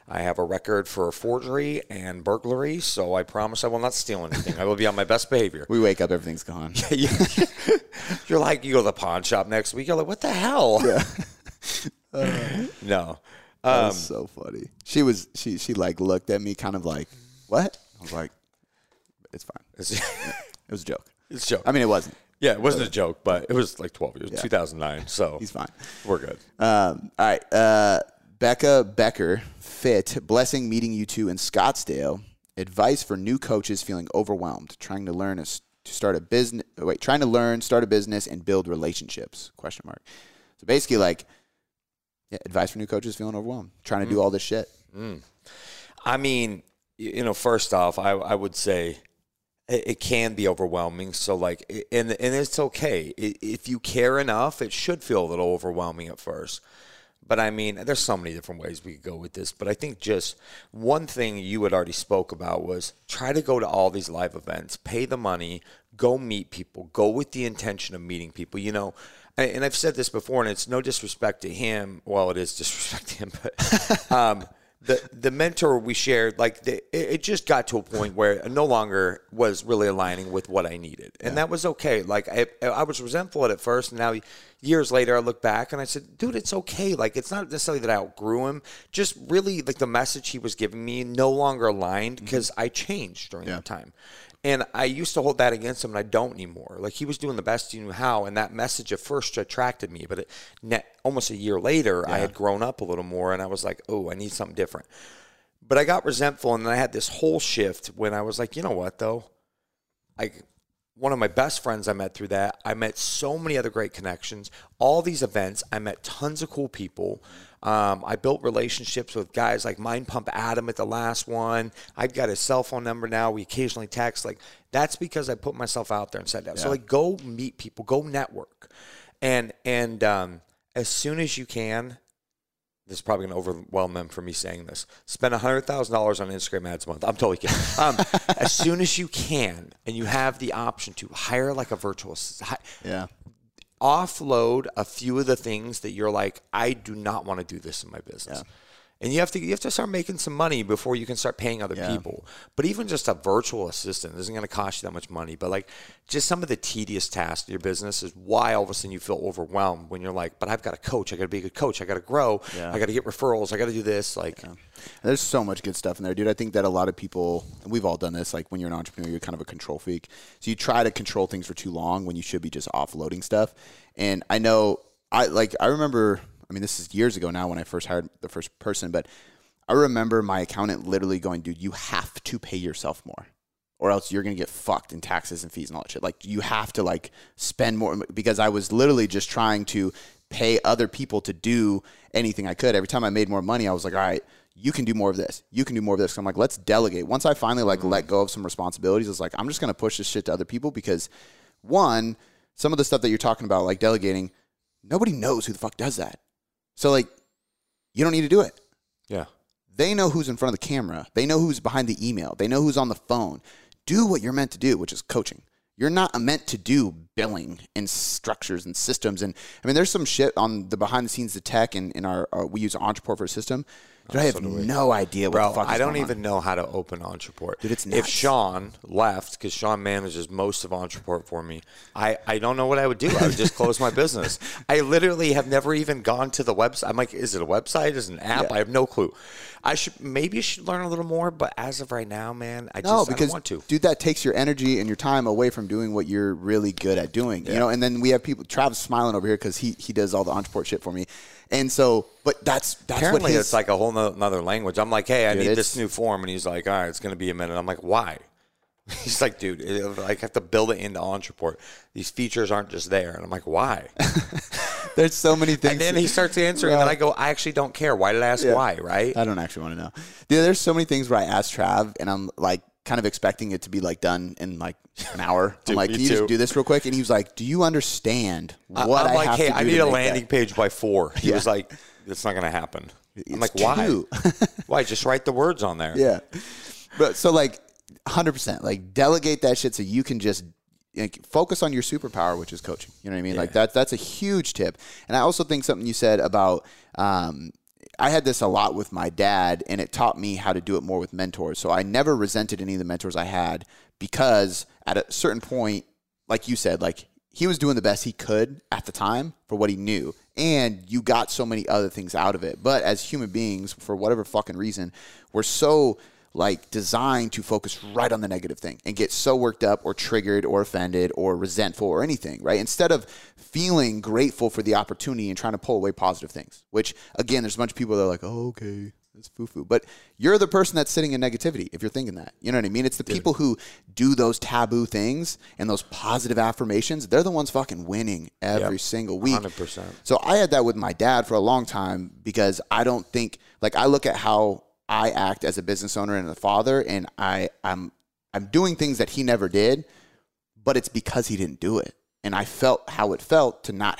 Speaker 2: I have a record for forgery and burglary, so I promise I will not steal anything. I will be on my best behavior.
Speaker 1: we wake up, everything's gone.
Speaker 2: You're like, you go to the pawn shop next week. You're like, what the hell? Yeah. no.
Speaker 1: That
Speaker 2: Um,
Speaker 1: was so funny. She was, she, she like looked at me kind of like, what? I was like, it's fine.
Speaker 2: It's,
Speaker 1: It was a joke.
Speaker 2: it's a joke.
Speaker 1: I mean, it wasn't.
Speaker 2: yeah, it wasn't a joke, but it was like 12 years, 2009. So
Speaker 1: He's fine.
Speaker 2: we're good.
Speaker 1: Um, all right. Uh, Becca Becker, fit. Blessing meeting you two in Scottsdale. Advice for new coaches feeling overwhelmed, trying to learn a, s- to start a business. Wait, trying to learn, start a business, and build relationships? Question mark. So basically, like, yeah, advice for new coaches feeling overwhelmed, trying to do mm. all this shit. Mm.
Speaker 2: I mean, you know, first off, I, I would say it, it can be overwhelming. So, like, and and it's okay if you care enough. It should feel a little overwhelming at first. But I mean, there's so many different ways we could go with this. But I think just one thing you had already spoke about was try to go to all these live events, pay the money, go meet people, go with the intention of meeting people. You know, and I've said this before, and it's no disrespect to him. Well, it is disrespect to him, but um, the the mentor we shared, like the, it, it just got to a point where it no longer was really aligning with what I needed, and that was okay. Like I, I was resentful at it first, and now years later, I look back and I said, dude, it's okay. Like it's not necessarily that I outgrew him, just really like the message he was giving me no longer aligned because I changed during that time. And I used to hold that against him, and I don't anymore. Like he was doing the best he knew how, and that message at first attracted me. But it, net, almost a year later, I had grown up a little more, and I was like, "Oh, I need something different." But I got resentful, and then I had this whole shift when I was like, "You know what, though? Like one of my best friends I met through that. I met so many other great connections. All these events, I met tons of cool people. Um, I built relationships with guys like Mind Pump Adam at the last one. I've got his cell phone number now. We occasionally text. Like that's because I put myself out there and said that. So like, go meet people, go network, and and um, as soon as you can, this is probably going to overwhelm them for me saying this. Spend hundred thousand dollars on Instagram ads a month. I'm totally kidding. Um, as soon as you can, and you have the option to hire like a virtual,
Speaker 1: Yeah.
Speaker 2: Offload a few of the things that you're like, I do not want to do this in my business. And you have to you have to start making some money before you can start paying other people. But even just a virtual assistant isn't going to cost you that much money. But like just some of the tedious tasks of your business is why all of a sudden you feel overwhelmed when you're like, but I've got a coach, I got to be a good coach, I got to grow, I got to get referrals, I got to do this. Like,
Speaker 1: There's so much good stuff in there, dude. I think that a lot of people, we've all done this, like when you're an entrepreneur, you're kind of a control freak. So you try to control things for too long when you should be just offloading stuff. And I know, I like, I remember, I mean, this is years ago now when I first hired the first person, but I remember my accountant literally going, dude, you have to pay yourself more. Or else you're gonna get fucked in taxes and fees and all that shit. Like you have to like spend more because I was literally just trying to pay other people to do anything I could. Every time I made more money, I was like, all right, you can do more of this. You can do more of this. So I'm like, let's delegate. Once I finally like mm-hmm. let go of some responsibilities, it's like I'm just gonna push this shit to other people because one, some of the stuff that you're talking about, like delegating, nobody knows who the fuck does that. So like, you don't need to do it.
Speaker 2: yeah.
Speaker 1: They know who's in front of the camera. They know who's behind the email. They know who's on the phone. Do what you're meant to do, which is coaching. You're not meant to do billing and structures and systems. And I mean, there's some shit on the behind the scenes, the tech, and in our, our we use Entreport for a system. Dude, I have no idea what
Speaker 2: Bro,
Speaker 1: the fuck
Speaker 2: I don't
Speaker 1: going on.
Speaker 2: even know how to open Entreport.
Speaker 1: Dude, it's
Speaker 2: if. Sean left, because Sean manages most of Entreport for me, I, I don't know what I would do. I would just close my business. I literally have never even gone to the website. I'm like, is it a website? Is it an app? I have no clue. I should maybe should learn a little more, but as of right now, man, I just
Speaker 1: No, because
Speaker 2: don't want to.
Speaker 1: dude, that takes your energy and your time away from doing what you're really good at doing. You know, and then we have people. Travis smiling over here because he he does all the entreport shit for me, and so, but that's that's
Speaker 2: Apparently,
Speaker 1: what his,
Speaker 2: it's like a whole no- nother language. I'm like, hey, I
Speaker 1: Dude,
Speaker 2: need this new form, and he's like, all right, it's going to be a minute. I'm like, why? He's like, dude, it, like I have to build it into Entreport. These features aren't just there, and I'm like, why?
Speaker 1: there's so many things.
Speaker 2: And then he starts answering, and then I go, I actually don't care. Why did I ask why? Right?
Speaker 1: I don't actually want to know. Dude, there's so many things where I ask Trav, and I'm like kind of expecting it to be like done in like an hour. I'm like, can you
Speaker 2: too.
Speaker 1: just do this real quick? And he was like, Do you understand what
Speaker 2: I'm
Speaker 1: I
Speaker 2: like,
Speaker 1: have
Speaker 2: hey,
Speaker 1: to do
Speaker 2: I need a landing
Speaker 1: that?
Speaker 2: page by four. He
Speaker 1: Yeah.
Speaker 2: was like, it's not going to happen. I'm like,
Speaker 1: It's
Speaker 2: why? why? Just write the words on there.
Speaker 1: Yeah. But so like 100% like delegate that shit so you can just like, focus on your superpower which is coaching. You know what I mean? Like that that's a huge tip. And I also think something you said about um I had this a lot with my dad and it taught me how to do it more with mentors. So I never resented any of the mentors I had because at a certain point like you said like he was doing the best he could at the time for what he knew. And you got so many other things out of it. But as human beings, for whatever fucking reason, we're so like designed to focus right on the negative thing and get so worked up or triggered or offended or resentful or anything, right? Instead of feeling grateful for the opportunity and trying to pull away positive things, which again, there's a bunch of people that are like, oh, okay, it's foo foo. But you're the person that's sitting in negativity if you're thinking that. You know what I mean? It's the people who do those taboo things and those positive affirmations. They're the ones fucking winning every
Speaker 2: Yep.
Speaker 1: single week.
Speaker 2: 100%.
Speaker 1: So I had that with my dad for a long time because I don't think like I look at how I act as a business owner and a father and I I'm I'm doing things that he never did, but it's because he didn't do it. And I felt how it felt to not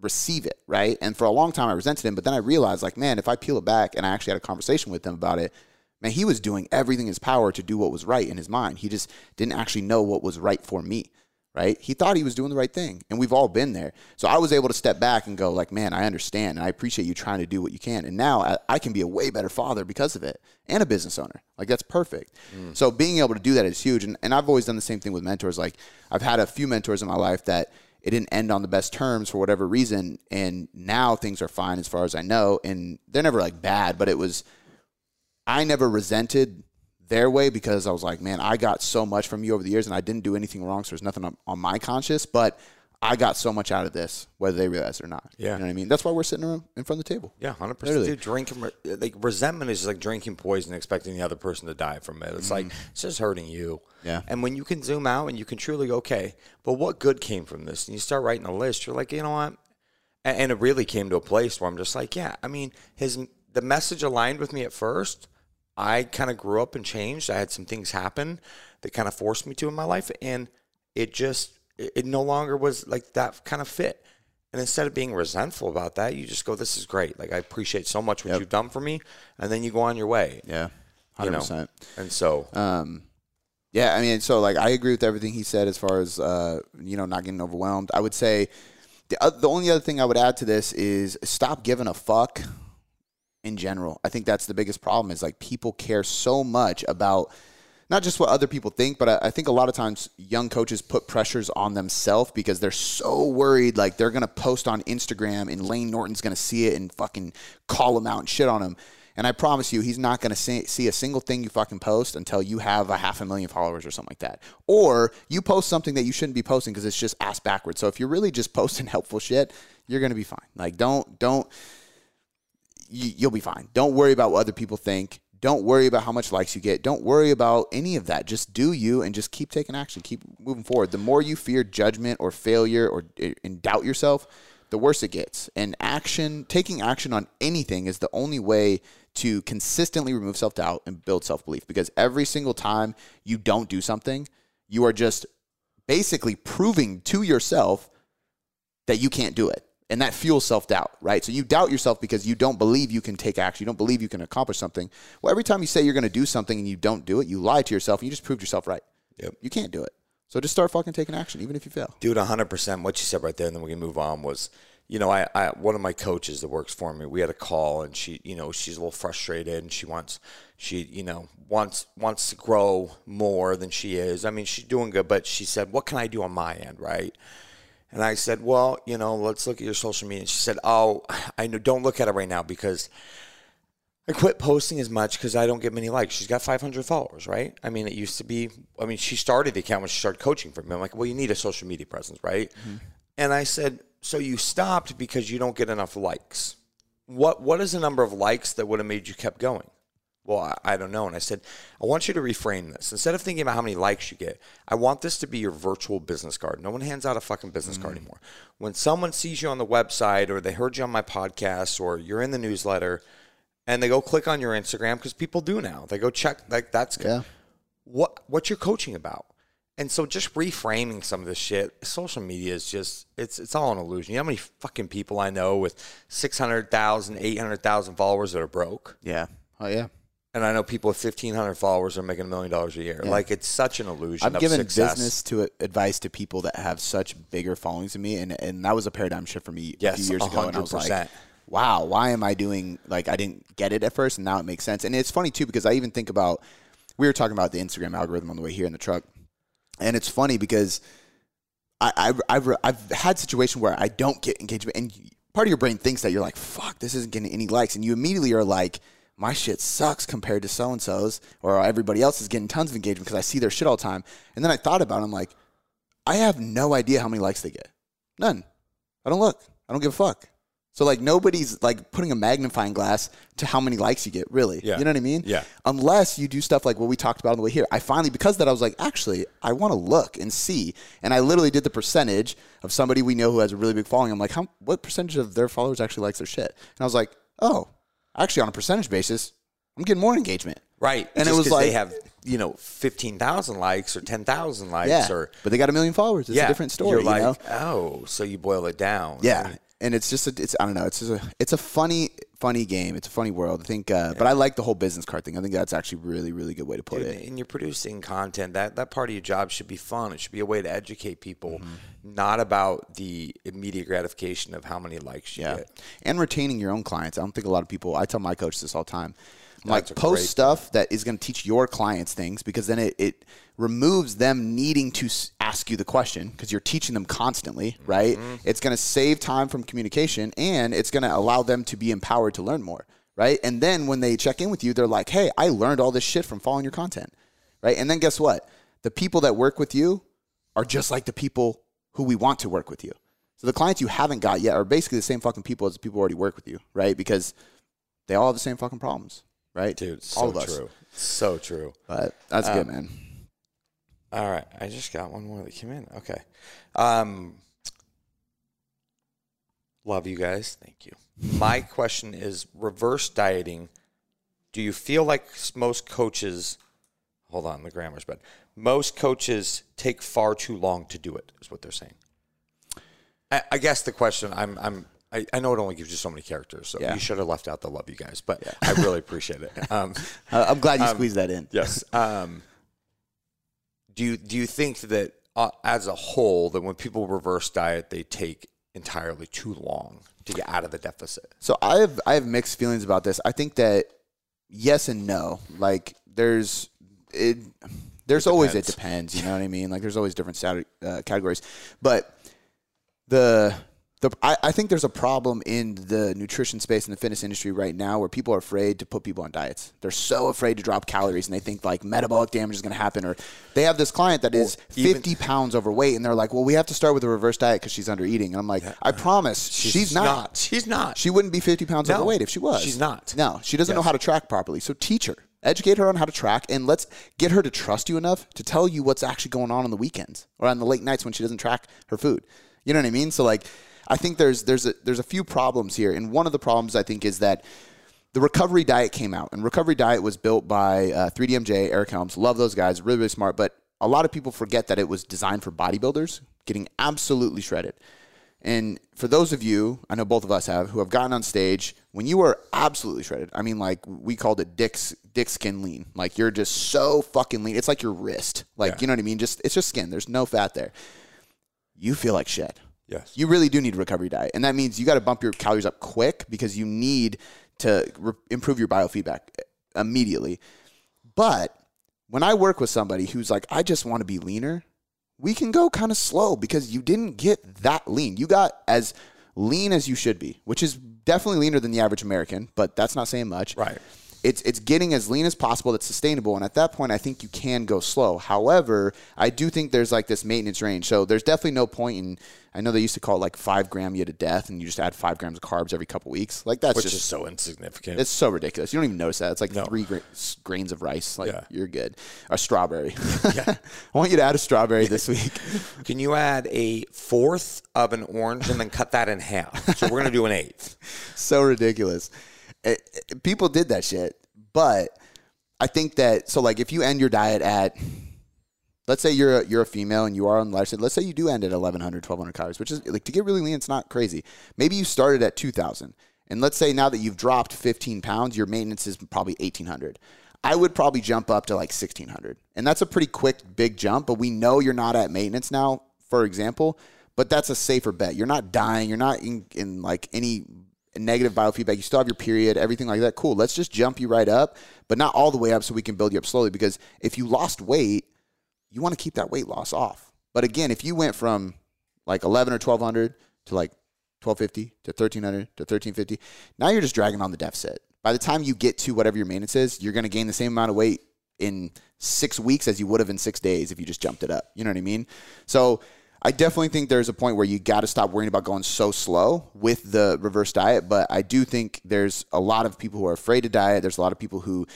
Speaker 1: receive it, right? And for a long time I resented him, but then I realized like, man, if I peel it back and I actually had a conversation with him about it, man, he was doing everything in his power to do what was right in his mind. He just didn't actually know what was right for me right? He thought he was doing the right thing, and we've all been there. So I was able to step back and go, like, man, I understand, and I appreciate you trying to do what you can. And now I, I can be a way better father because of it, and a business owner. Like that's perfect. Mm. So being able to do that is huge. And, and I've always done the same thing with mentors. Like I've had a few mentors in my life that it didn't end on the best terms for whatever reason, and now things are fine as far as I know, and they're never like bad, but it was. I never resented their way because I was like, man, I got so much from you over the years and I didn't do anything wrong. So there's nothing on, on my conscience, but I got so much out of this, whether they realize it or not.
Speaker 2: Yeah.
Speaker 1: You know what I mean? That's why we're sitting around in front of the table.
Speaker 2: Yeah, hundred percent.
Speaker 1: Literally.
Speaker 2: Dude, drinking like resentment is just like drinking poison, expecting the other person to die from it. It's like it's just hurting you.
Speaker 1: Mm-hmm. Yeah.
Speaker 2: And when you can zoom out and you can truly go, okay, but what good came from this? And you start writing a list. You're like, you know what? And, and it really came to a place where I'm just like, yeah. I mean, his the message aligned with me at first. I kind of grew up and changed. I had some things happen that kind of forced me to in my life, and it just it, no longer was like that kind of fit. And instead of being resentful about that, you just go, "This is great. Like I appreciate so much what you've done for me," and then you go on your way.
Speaker 1: Yeah.
Speaker 2: You
Speaker 1: 100%.
Speaker 2: And so,
Speaker 1: Um, yeah, I mean, so like I agree with everything he said as far as uh, you know not getting overwhelmed. I would say the uh, the only other thing I would add to this is stop giving a fuck in general. I think that's the biggest problem is like people care so much about not just what other people think, but I, I think a lot of times young coaches put pressures on themselves because they're so worried like they're gonna post on Instagram and Lane Norton's gonna see it and fucking call him out and shit on him. And I promise you, he's not going to see, a single thing you fucking post until you have a half a million followers or something like that. Or you post something that you shouldn't be posting because it's just ass backwards. So if you're really just posting helpful shit, you're going to be fine. Like, don't, don't, you'll be fine. Don't worry about what other people think. Don't worry about how much likes you get. Don't worry about any of that. Just do you and just keep taking action. Keep moving forward. The more you fear judgment or failure or and doubt yourself, the worse it gets. And action, taking action on anything is the only way to consistently remove self doubt and build self belief. Because every single time you don't do something, you are just basically proving to yourself that you can't do it. And that fuels self doubt, right? So you doubt yourself because you don't believe you can take action. You don't believe you can accomplish something. Well, every time you say you're going to do something and you don't do it, you lie to yourself and you just proved yourself right.
Speaker 2: Yep.
Speaker 1: You can't do it. So just start fucking taking action, even if you fail.
Speaker 2: dude, hundred percent. What you said right there, and then we can move on. Was you know, I, I one of my coaches that works for me. We had a call, and she, you know, she's a little frustrated, and she wants, she, you know, wants wants to grow more than she is. I mean, she's doing good, but she said, "What can I do on my end?" Right. And I said, "Well, you know, let's look at your social media." And she said, "Oh, I know. Don't look at it right now because." I quit posting as much because I don't get many likes. She's got 500 followers, right? I mean, it used to be. I mean, she started the account when she started coaching for me. I'm like, well, you need a social media presence, right? Mm-hmm. And I said, so you stopped because you don't get enough likes. What What is the number of likes that would have made you kept going? Well, I, I don't know. And I said, I want you to reframe this. Instead of thinking about how many likes you get, I want this to be your virtual business card. No one hands out a fucking business card mm. anymore. When someone sees you on the website or they heard you on my podcast or you're in the newsletter and they go click on your Instagram because people do now. They go check like that's
Speaker 1: Yeah.
Speaker 2: what what you're coaching about. And so just reframing some of this shit, social media is just it's it's all an illusion. You know how many fucking people I know with 600,000, 800,000 followers that are broke?
Speaker 1: Yeah. Oh, yeah.
Speaker 2: And I know people with 1500 followers are making a million dollars a year. Like it's such an illusion
Speaker 1: I've given
Speaker 2: success.
Speaker 1: business to advice to people that have such bigger followings than me, and and that was a paradigm shift for me a few years ago. And I was like, wow, why am I doing like I didn't get it at first, and now it makes sense. And it's funny too because I even think about we were talking about the Instagram algorithm on the way here in the truck, and it's funny because I, I've, I've I've had situations where I don't get engagement, and part of your brain thinks that you're like, fuck, this isn't getting any likes, and you immediately are like my shit sucks compared to so and so's, or everybody else is getting tons of engagement because I see their shit all the time. And then I thought about it. I'm like, I have no idea how many likes they get. None. I don't look. I don't give a fuck. So like nobody's like putting a magnifying glass to how many likes you get, really.
Speaker 2: Yeah.
Speaker 1: You know what I mean?
Speaker 2: Yeah.
Speaker 1: Unless you do stuff like what we talked about on the way here. I finally because of that I was like, actually, I want to look and see. And I literally did the percentage of somebody we know who has a really big following. I'm like, how what percentage of their followers actually likes their shit? And I was like, oh, actually on a percentage basis, I'm getting more engagement.
Speaker 2: Right.
Speaker 1: And it was like
Speaker 2: they have, you know, 15,000 likes or 10,000 likes
Speaker 1: Yeah.
Speaker 2: or
Speaker 1: But they got a million followers. It's
Speaker 2: yeah,
Speaker 1: a different story.
Speaker 2: You're
Speaker 1: you
Speaker 2: like,
Speaker 1: know?
Speaker 2: oh, so you boil it down.
Speaker 1: Yeah, and it's just a, it's I don't know. It's just a it's a funny funny game. It's a funny world. I think, uh, but I like the whole business card thing. I think that's actually really really good way to put
Speaker 2: Dude,
Speaker 1: it.
Speaker 2: and you're producing content that that part of your job should be fun it should be a way to educate people
Speaker 1: Mm-hmm.
Speaker 2: not about the immediate gratification of how many likes you
Speaker 1: Yeah,
Speaker 2: get
Speaker 1: and retaining your own clients. I don't think a lot of people. I tell my coach this all the time. I'm like post stuff that is going to teach your clients things because then it, it removes them needing to ask you the question because you're teaching them constantly, right?
Speaker 2: Mm-hmm.
Speaker 1: It's going to save time from communication and it's going to allow them to be empowered to learn more, right? And then when they check in with you, they're like, "Hey, I learned all this shit from following your content." Right? And then guess what? The people that work with you are just like the people who we want to work with you. So the clients you haven't got yet are basically the same fucking people as the people who already work with you, right? Because they all have the same fucking problems, right?
Speaker 2: dude so
Speaker 1: all of us.
Speaker 2: true so true
Speaker 1: But that's good, man.
Speaker 2: All right i just got one more that came in okay um love you guys thank you my question is reverse dieting do you feel like most coaches hold on the grammar's bad most coaches take far too long to do it is what they're saying i, I guess the question i'm i'm I, I know it only gives you so many characters, so
Speaker 1: Yeah.
Speaker 2: you should have left out the love you guys, but I really appreciate it. Um,
Speaker 1: Uh, I'm glad you squeezed that in.
Speaker 2: Yes. Um, do you do you think that uh, as a whole that when people reverse diet, they take entirely too long to get out of the deficit?
Speaker 1: So I have I have mixed feelings about this. I think that yes and no. Like there's it. There's always it
Speaker 2: depends.
Speaker 1: depends. You know what I mean? Like there's always different stat- uh, categories, but the the I, I think there's a problem in the nutrition space and the fitness industry right now where people are afraid to put people on diets. They're so afraid to drop calories and they think like metabolic damage is going to happen. Or they have this client that is
Speaker 2: even-
Speaker 1: 50 pounds overweight and they're like, well, we have to start with a reverse diet because she's under eating. And I'm like, I promise, she's, not.
Speaker 2: She's not.
Speaker 1: She wouldn't be 50 pounds
Speaker 2: No,
Speaker 1: overweight if she was.
Speaker 2: she's not.
Speaker 1: No, she doesn't know how to track properly. So teach her. Educate her on how to track and let's get her to trust you enough to tell you what's actually going on on the weekends or on the late nights when she doesn't track her food. You know what I mean? So like I think there's there's a, there's a few problems here and one of the problems I think is that the recovery diet came out and recovery diet was built by uh, 3DMJ, Eric Helms. Love those guys, really really smart, but a lot of people forget that it was designed for bodybuilders getting absolutely shredded. And for those of you, I know both of us have, who have gotten on stage, when you are absolutely shredded, I mean, like we called it dick's dick skin lean. Like you're just so fucking lean. It's like your wrist. Like
Speaker 2: Yeah.
Speaker 1: you know what I mean? Just it's just skin. There's no fat there. You feel like shit.
Speaker 2: Yes.
Speaker 1: You really do need a recovery diet, and that means you got to bump your calories up quick because you need to re- improve your biofeedback immediately. But when I work with somebody who's like, I just want to be leaner, we can go kind of slow because you didn't get that lean. You got as lean as you should be, which is definitely leaner than the average American, but that's not saying much.
Speaker 2: Right.
Speaker 1: It's it's getting as lean as possible that's sustainable, and at that point, I think you can go slow. However, I do think there's like this maintenance range. So there's definitely no point in. I know they used to call it like five gram you to death, and you just add five grams of carbs every couple weeks. Like that's
Speaker 2: Which
Speaker 1: just
Speaker 2: is so insignificant.
Speaker 1: it's so ridiculous. You don't even notice that. It's like
Speaker 2: No.
Speaker 1: three gra- grains of rice. Like
Speaker 2: Yeah.
Speaker 1: you're good. A strawberry. I want you to add a strawberry this week.
Speaker 2: Can you add a fourth of an orange and then cut that in half? So we're gonna do an eighth.
Speaker 1: so ridiculous. It- it- people did that shit, but I think that so like if you end your diet at let's say you're a, you're a female and you are on lifestyle. Let's say you do end at 1100, 1200 calories, which is like to get really lean. It's not crazy. Maybe you started at 2000, and let's say now that you've dropped 15 pounds, your maintenance is probably 1800. I would probably jump up to like 1600, and that's a pretty quick big jump. But we know you're not at maintenance now, for example. But that's a safer bet. You're not dying. You're not in, in like any negative biofeedback. You still have your period, everything like that. Cool. Let's just jump you right up, but not all the way up so we can build you up slowly. Because if you lost weight, you want to keep that weight loss off. But again, if you went from like 11 or 1200 to like 1250 to 1300 to 1350, now you're just dragging on the deficit. by the time you get to whatever your maintenance is, you're going to gain the same amount of weight in six weeks as you would have in six days if you just jumped it up. You know what I mean? So I definitely think there's a point where you got to stop worrying about going so slow with the reverse diet. But I do think there's a lot of people who are afraid to diet. There's a lot of people who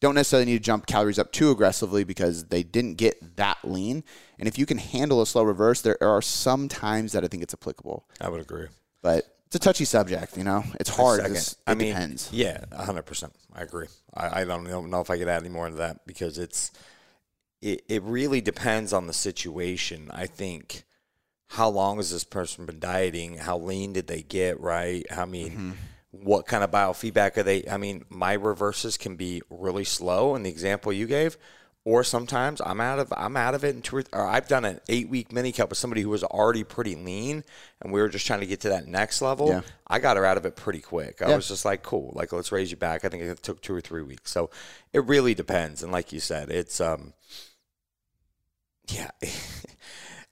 Speaker 1: don't necessarily need to jump calories up too aggressively because they didn't get that lean. And if you can handle a slow reverse, there are some times that I think it's applicable.
Speaker 2: I would agree.
Speaker 1: But it's a touchy subject, you know. It's hard. It
Speaker 2: I mean,
Speaker 1: depends.
Speaker 2: yeah, hundred percent. I agree. I, I don't know, know if I could add any more to that because it's it, it really depends on the situation. I think how long has this person been dieting? How lean did they get? Right? I mean,
Speaker 1: Mm-hmm.
Speaker 2: what kind of biofeedback are they? I mean, my reverses can be really slow in the example you gave. Or sometimes I'm out of I'm out of it in two or, or I've done an eight week mini cut with somebody who was already pretty lean, and we were just trying to get to that next level.
Speaker 1: Yeah.
Speaker 2: I got her out of it pretty quick. I
Speaker 1: Yeah.
Speaker 2: was just like, cool, like let's raise you back. I think it took two or three weeks. So it really depends. And like you said, it's um yeah.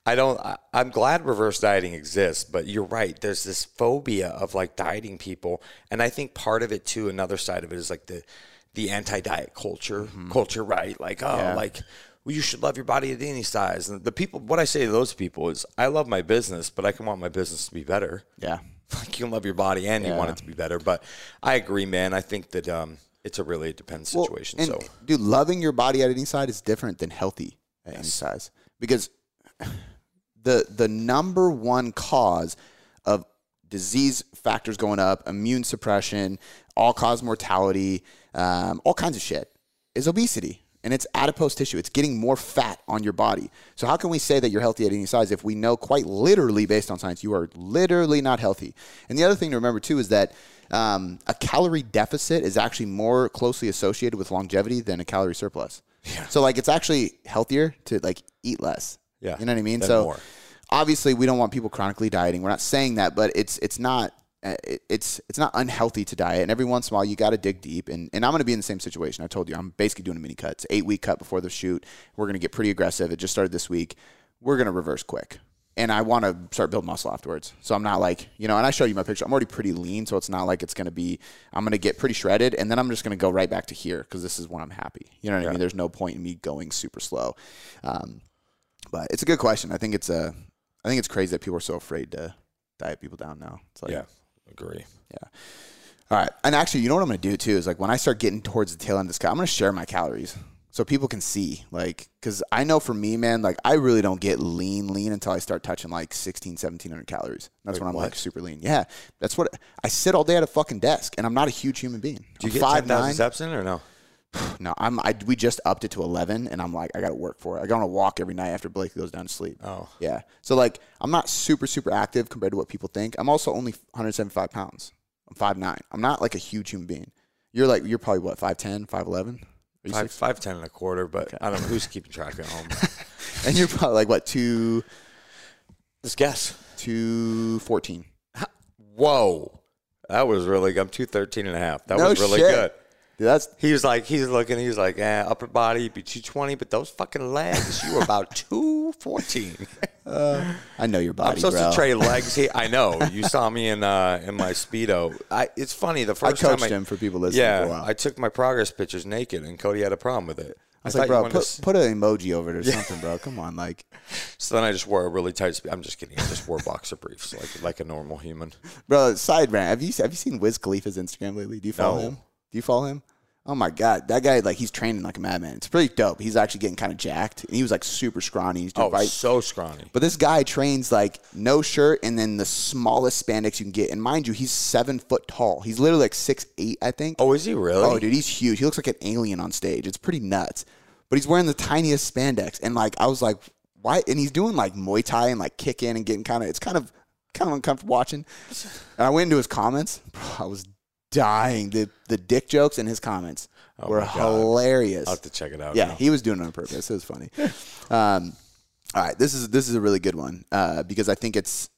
Speaker 2: I don't I, I'm glad reverse dieting exists, but you're right. There's this phobia of like dieting people. And I think part of it too, another side of it is like the the anti diet culture culture, right? Like, oh,
Speaker 1: Yeah.
Speaker 2: like well, you should love your body at any size. And the people what I say to those people is I love my business, but I can want my business to be better
Speaker 1: Yeah.
Speaker 2: like you can love your body and you want it to be better. But I agree, man. I think that um, it's a really it depends
Speaker 1: Well,
Speaker 2: situation. so
Speaker 1: dude, loving your body at any size is different than healthy at any size because the the number one cause of disease factors going up, immune suppression, all cause mortality, um, all kinds of shit is obesity. And it's adipose tissue. It's getting more fat on your body. So how can we say that you're healthy at any size if we know quite literally, based on science, you are literally not healthy? And the other thing to remember too is that um, a calorie deficit is actually more closely associated with longevity than a calorie surplus.
Speaker 2: Yeah.
Speaker 1: So like it's actually healthier to like eat less.
Speaker 2: Yeah,
Speaker 1: You know what I mean? So
Speaker 2: more.
Speaker 1: obviously we don't want people chronically dieting. We're not saying that, but it's it's not uh, it's it's not unhealthy to diet. And every once in a while you got to dig deep. And and I'm going to be in the same situation. I told you I'm basically doing a mini cut. It's an eight week cut before the shoot. We're going to get pretty aggressive. It just started this week. We're going to reverse quick. And I want to start build muscle afterwards. So I'm not like, you know, and I showed you my picture. I'm already pretty lean, so it's not like it's going to be I'm going to get pretty shredded and then I'm just going to go right back to here cuz this is when I'm happy. You know what I mean? There's no point in me going super slow. Um, but it's a good question. I think it's a, I think it's crazy that people are so afraid to diet people down now. It's like,
Speaker 2: yeah, agree. Yeah.
Speaker 1: All right. And actually, you know what I'm going to do too is like when I start getting towards the tail end of this cut, I'm going to share my calories so people can see. Like, because I know for me, man, like I really don't get lean, lean until I start touching like 16, 1700 calories. That's
Speaker 2: Wait,
Speaker 1: when I'm
Speaker 2: what?
Speaker 1: like super lean. Yeah, that's what I sit all day at a fucking desk, and I'm not a huge human being.
Speaker 2: Do you
Speaker 1: I'm
Speaker 2: get
Speaker 1: 5'9".
Speaker 2: thousand steps in or no?
Speaker 1: No, I'm. I, we just upped it to 11, and I'm like, I got to work for it. I got on a walk every night after Blake goes down to sleep.
Speaker 2: Oh.
Speaker 1: yeah. So like, I'm not super super active compared to what people think. I'm also only 175 pounds. I'm 5'9". I'm not like a huge human being. You're like, you're probably what 5'10", 5'11"?
Speaker 2: Five, five ten and a quarter, but I don't know who's keeping track at home.
Speaker 1: And you're probably like what two
Speaker 2: Just guess.
Speaker 1: two fourteen.
Speaker 2: Whoa, that was really. Good. I'm two thirteen and a half. That
Speaker 1: No
Speaker 2: was really
Speaker 1: shit.
Speaker 2: good.
Speaker 1: Dude, that's
Speaker 2: He was like, he's looking, he's like, eh, upper body be 220, but those fucking legs, you were about 214.
Speaker 1: I know your body,
Speaker 2: I'm supposed
Speaker 1: bro.
Speaker 2: to trade legs. He, I know. You saw me in uh, in my speedo. I, it's funny. The
Speaker 1: I
Speaker 2: first time
Speaker 1: coached
Speaker 2: I,
Speaker 1: him for people listening
Speaker 2: Yeah. I took my progress pictures naked, and Cody had a problem with it.
Speaker 1: I was
Speaker 2: thought
Speaker 1: like, bro,
Speaker 2: wanted to
Speaker 1: put, an emoji over it or something, bro. Come on, like,
Speaker 2: so then I just wore a really tight. Spe- I'm just kidding. I just wore boxer briefs, like like a normal human.
Speaker 1: bro. Side rant. Have you have you seen Wiz Khalifa's Instagram lately? Do you follow
Speaker 2: No.
Speaker 1: him? Do you follow him? Oh my god, that guy like he's training like a madman. It's pretty dope. He's actually getting kind of jacked, and he was like super scrawny. He's
Speaker 2: Oh,
Speaker 1: right.
Speaker 2: so scrawny.
Speaker 1: But this guy trains like no shirt and then the smallest spandex you can get. And mind you, he's seven foot tall. He's literally like six eight, I think.
Speaker 2: Oh, is he really?
Speaker 1: Oh, dude, he's huge. He looks like an alien on stage. It's pretty nuts. But he's wearing the tiniest spandex, and like I was like, why? And he's doing like Muay Thai and like kick in and getting kind of. It's kind of kind of uncomfortable watching. And I went into his comments. Bro, I was dying. The the dick jokes in his comments were
Speaker 2: Oh God.
Speaker 1: hilarious.
Speaker 2: I'll have to check it out.
Speaker 1: Yeah,
Speaker 2: now.
Speaker 1: he was doing it on purpose. It was funny. um, all right, this is this is a really good one uh, because I think it's.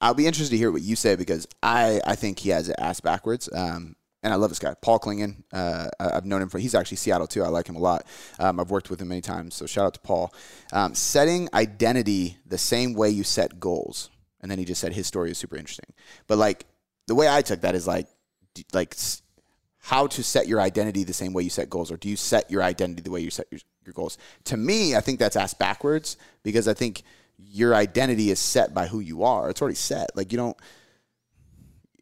Speaker 1: I'll be interested to hear what you say because I I think he has it ass backwards. Um, and I love this guy, Paul Klingon. Uh, I've known him for he's actually Seattle too. I like him a lot. Um, I've worked with him many times, so shout out to Paul. Um, setting identity the same way you set goals, and then he just said his story is super interesting. But like the way I took that is like like how to set your identity the same way you set goals, or do you set your identity the way you set your, your goals? To me, I think that's asked backwards because I think your identity is set by who you are. It's already set. Like you don't,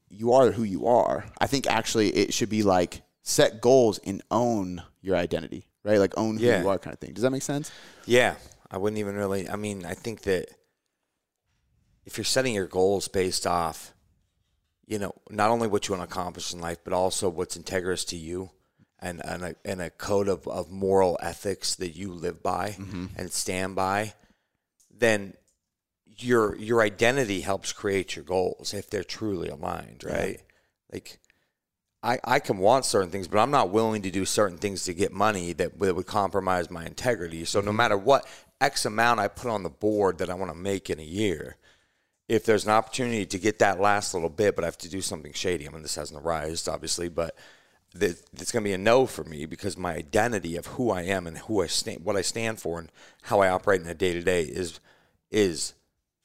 Speaker 1: you are who you are. I think actually it should be like set goals and own your identity, right? Like own who
Speaker 2: Yeah.
Speaker 1: you are, kind of thing. Does that make sense?
Speaker 2: Yeah, I wouldn't even really. I mean, I think that if you're setting your goals based off, you know, not only what you want to accomplish in life, but also what's integrous to you, and and a, and a code of, of moral ethics that you live by mm-hmm. and stand by, then your your identity helps create your goals if they're truly aligned, right? Like. I, I can want certain things, but I'm not willing to do certain things to get money that, that would compromise my integrity. So no mm-hmm. matter what X amount I put on the board that I want to make in a year, if there's an opportunity to get that last little bit, but I have to do something shady. I mean, this hasn't arisen, obviously, but th- it's going to be a no for me because my identity of who I am and who I stand, what I stand for, and how I operate in a day to day is is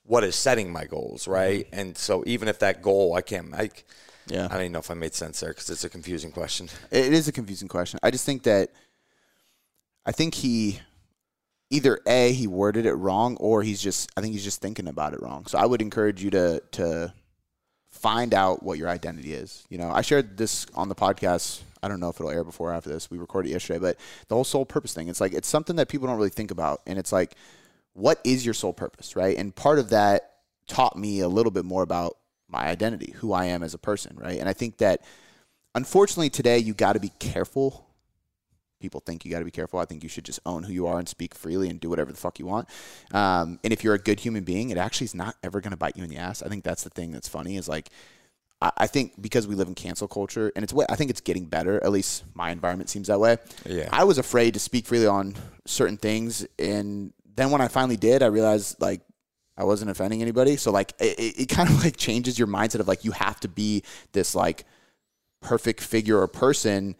Speaker 2: what is setting my goals, mm-hmm. right? And so even if that goal I can't, make,
Speaker 1: Yeah.
Speaker 2: I don't even know if I made sense there because it's a confusing question.
Speaker 1: It is a confusing question. I just think that I think he either a he worded it wrong or he's just I think he's just thinking about it wrong. So I would encourage you to to find out what your identity is. You know, I shared this on the podcast. I don't know if it'll air before or after this. We recorded yesterday, but the whole soul purpose thing. It's like it's something that people don't really think about, and it's like, what is your soul purpose, right? And part of that taught me a little bit more about my identity, who I am as a person, right? And I think that unfortunately today you got to be careful. People think you got to be careful. I think you should just own who you are and speak freely and do whatever the fuck you want. Um, and if you're a good human being, it actually is not ever going to bite you in the ass. I think that's the thing that's funny is like, I, I think because we live in cancel culture and it's what I think it's getting better. At least my environment seems that way.
Speaker 2: Yeah.
Speaker 1: I was afraid to speak freely on certain things, and then when I finally did, I realized like I wasn't offending anybody. So like it, it, it kind of like changes your mindset of like you have to be this like perfect figure or person.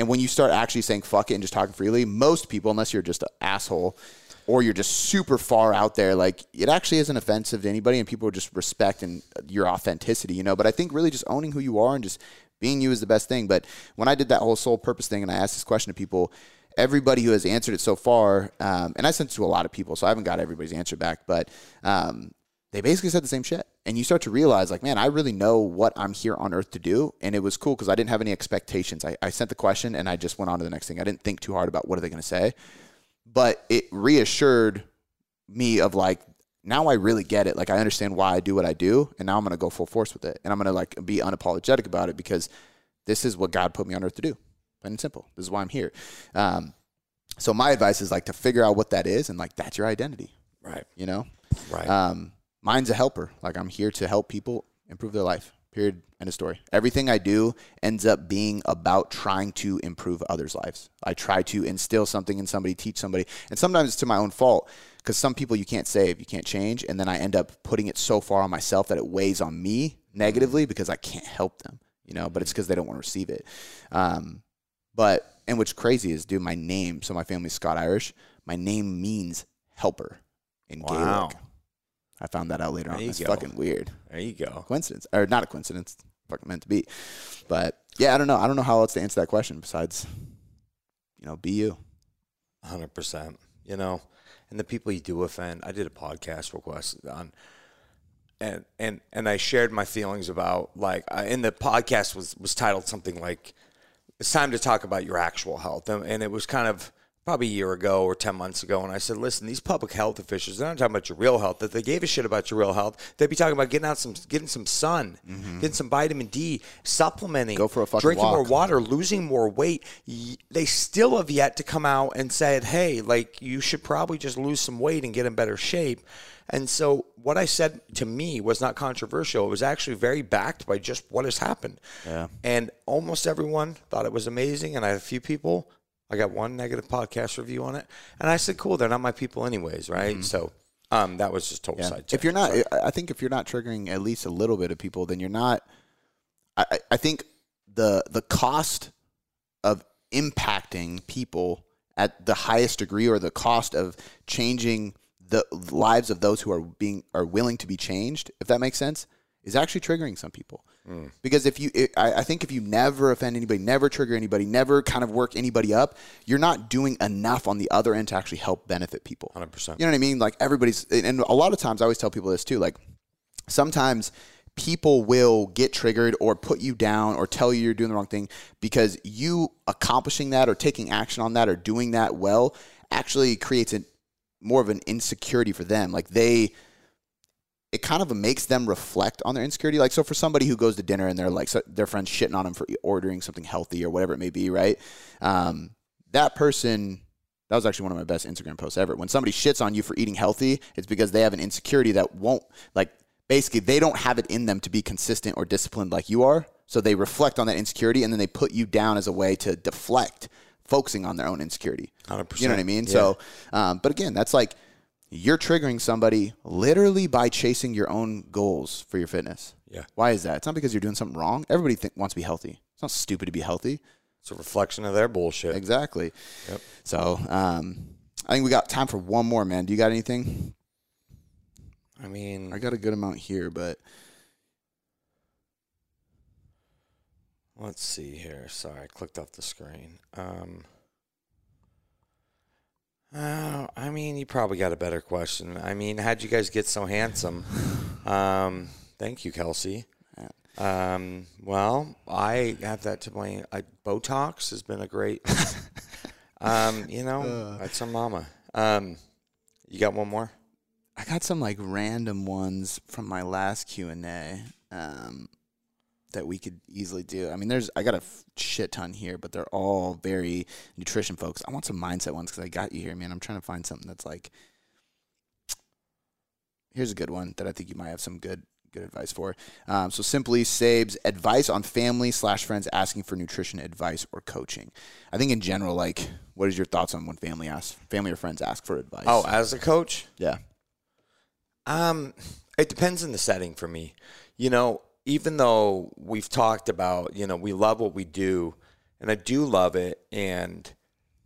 Speaker 1: And when you start actually saying fuck it and just talking freely, most people, unless you're just an asshole or you're just super far out there, like it actually isn't offensive to anybody and people just respect and your authenticity, you know. But I think really just owning who you are and just being you is the best thing. But when I did that whole soul purpose thing and I asked this question to people, everybody who has answered it so far, um, and I sent it to a lot of people, so I haven't got everybody's answer back, but um, they basically said the same shit. And you start to realize, like, man, I really know what I'm here on earth to do. And it was cool because I didn't have any expectations. I, I sent the question and I just went on to the next thing. I didn't think too hard about what are they going to say. But it reassured me of like, now I really get it. Like, I understand why I do what I do. And now I'm going to go full force with it. And I'm going to like be unapologetic about it because this is what God put me on earth to do. Plain and simple. This is why I'm here. Um, so my advice is like to figure out what that is and like that's your identity,
Speaker 2: Right.
Speaker 1: you know?
Speaker 2: Right.
Speaker 1: Um, mine's a helper. Like I'm here to help people improve their life. Period. End of story. Everything I do ends up being about trying to improve others' lives. I try to instill something in somebody, teach somebody, and sometimes it's to my own fault because some people you can't save, you can't change, and then I end up putting it so far on myself that it weighs on me negatively because I can't help them. You know, but it's because they don't want to receive it. Um, but and what's crazy is, dude, my name. So my family's Scott Irish. My name means helper in
Speaker 2: Wow.
Speaker 1: Gaelic. I found that out later
Speaker 2: There
Speaker 1: on. It's fucking weird.
Speaker 2: there you go.
Speaker 1: Coincidence or not a coincidence? Fucking meant to be. But yeah, I don't know. I don't know how else to answer that question besides, you know, be you.
Speaker 2: Hundred percent. You know, and the people you do offend. I did a podcast request on, and and and I shared my feelings about like, I, and the podcast was was titled something like, "It's time to talk about your actual health," and, and it was kind of probably a year ago or 10 months ago. And I said, listen, these public health officials, they're not talking about your real health. If they gave a shit about your real health, they'd be talking about getting out some, getting some sun, mm-hmm. getting some vitamin D, supplementing,
Speaker 1: Go for a fucking
Speaker 2: drinking more water, losing more weight. They still have yet to come out and said, hey, like you should probably just lose some weight and get in better shape. And so what I said to me was not controversial. It was actually very backed by just what has happened.
Speaker 1: Yeah.
Speaker 2: And almost everyone thought it was amazing. And I had a few people, I got one negative podcast review on it. And I said, cool, they're not my people anyways, right? So um, that was just total
Speaker 1: Yeah.
Speaker 2: side.
Speaker 1: If you're not, I I think if you're not triggering at least a little bit of people, then you're not. I, I- I think the the cost of impacting people at the highest degree, or the cost of changing the lives of those who are being are willing to be changed, if that makes sense, is actually triggering some people. Hmm. Because if you, it, I, I think if you never offend anybody, never trigger anybody, never kind of work anybody up, you're not doing enough on the other end to actually help benefit people.
Speaker 2: 100%.
Speaker 1: You know what I mean? Like everybody's, and and a lot of times I always tell people this too. Like sometimes people will get triggered or put you down or tell you you're doing the wrong thing because you accomplishing that or taking action on that or doing that well actually creates a more of an insecurity for them. Like they, it kind of makes them reflect on their insecurity. Like, so for somebody who goes to dinner and they're like, so their friends shitting on them for ordering something healthy or whatever it may be, right? Um, that person, that was actually one of my best Instagram posts ever. When somebody shits on you for eating healthy, it's because they have an insecurity that won't, like, basically, they don't have it in them to be consistent or disciplined like you are. So they reflect on that insecurity and then they put you down as a way to deflect, focusing on their own insecurity.
Speaker 2: 100%.
Speaker 1: You know what I mean?
Speaker 2: Yeah.
Speaker 1: So, um, but again, that's like you're triggering somebody literally by chasing your own goals for your fitness.
Speaker 2: Yeah.
Speaker 1: Why is that? It's not because you're doing something wrong. Everybody think, wants to be healthy. It's not stupid to be healthy.
Speaker 2: It's a reflection of their bullshit.
Speaker 1: Exactly.
Speaker 2: Yep.
Speaker 1: So, um, I think we got time for one more, man. Do you got anything?
Speaker 2: I mean,
Speaker 1: I got a good amount here, but
Speaker 2: let's see here. Sorry, I clicked off the screen. Um, uh, I mean, you probably got a better question. I mean, how'd you guys get so handsome? Um, thank you, Kelsey. Um, well, I have that to blame. I, Botox has been a great, um, you know, that's our mama. Um, you got one more?
Speaker 1: I got some like random ones from my last Q and A um, that we could easily do. I mean, there's I got a f- shit ton here, but they're all very nutrition folks. I want some mindset ones because I got you here, man. I'm trying to find something that's like. Here's a good one that I think you might have some good good advice for. Um, so simply Sabes advice on family slash friends asking for nutrition advice or coaching. I think in general, like, what is your thoughts on when family asks, family or friends ask for advice?
Speaker 2: Oh, as a coach?
Speaker 1: yeah,
Speaker 2: Um, it depends on the setting for me. You know, even though we've talked about, you know, we love what we do, and I do love it, and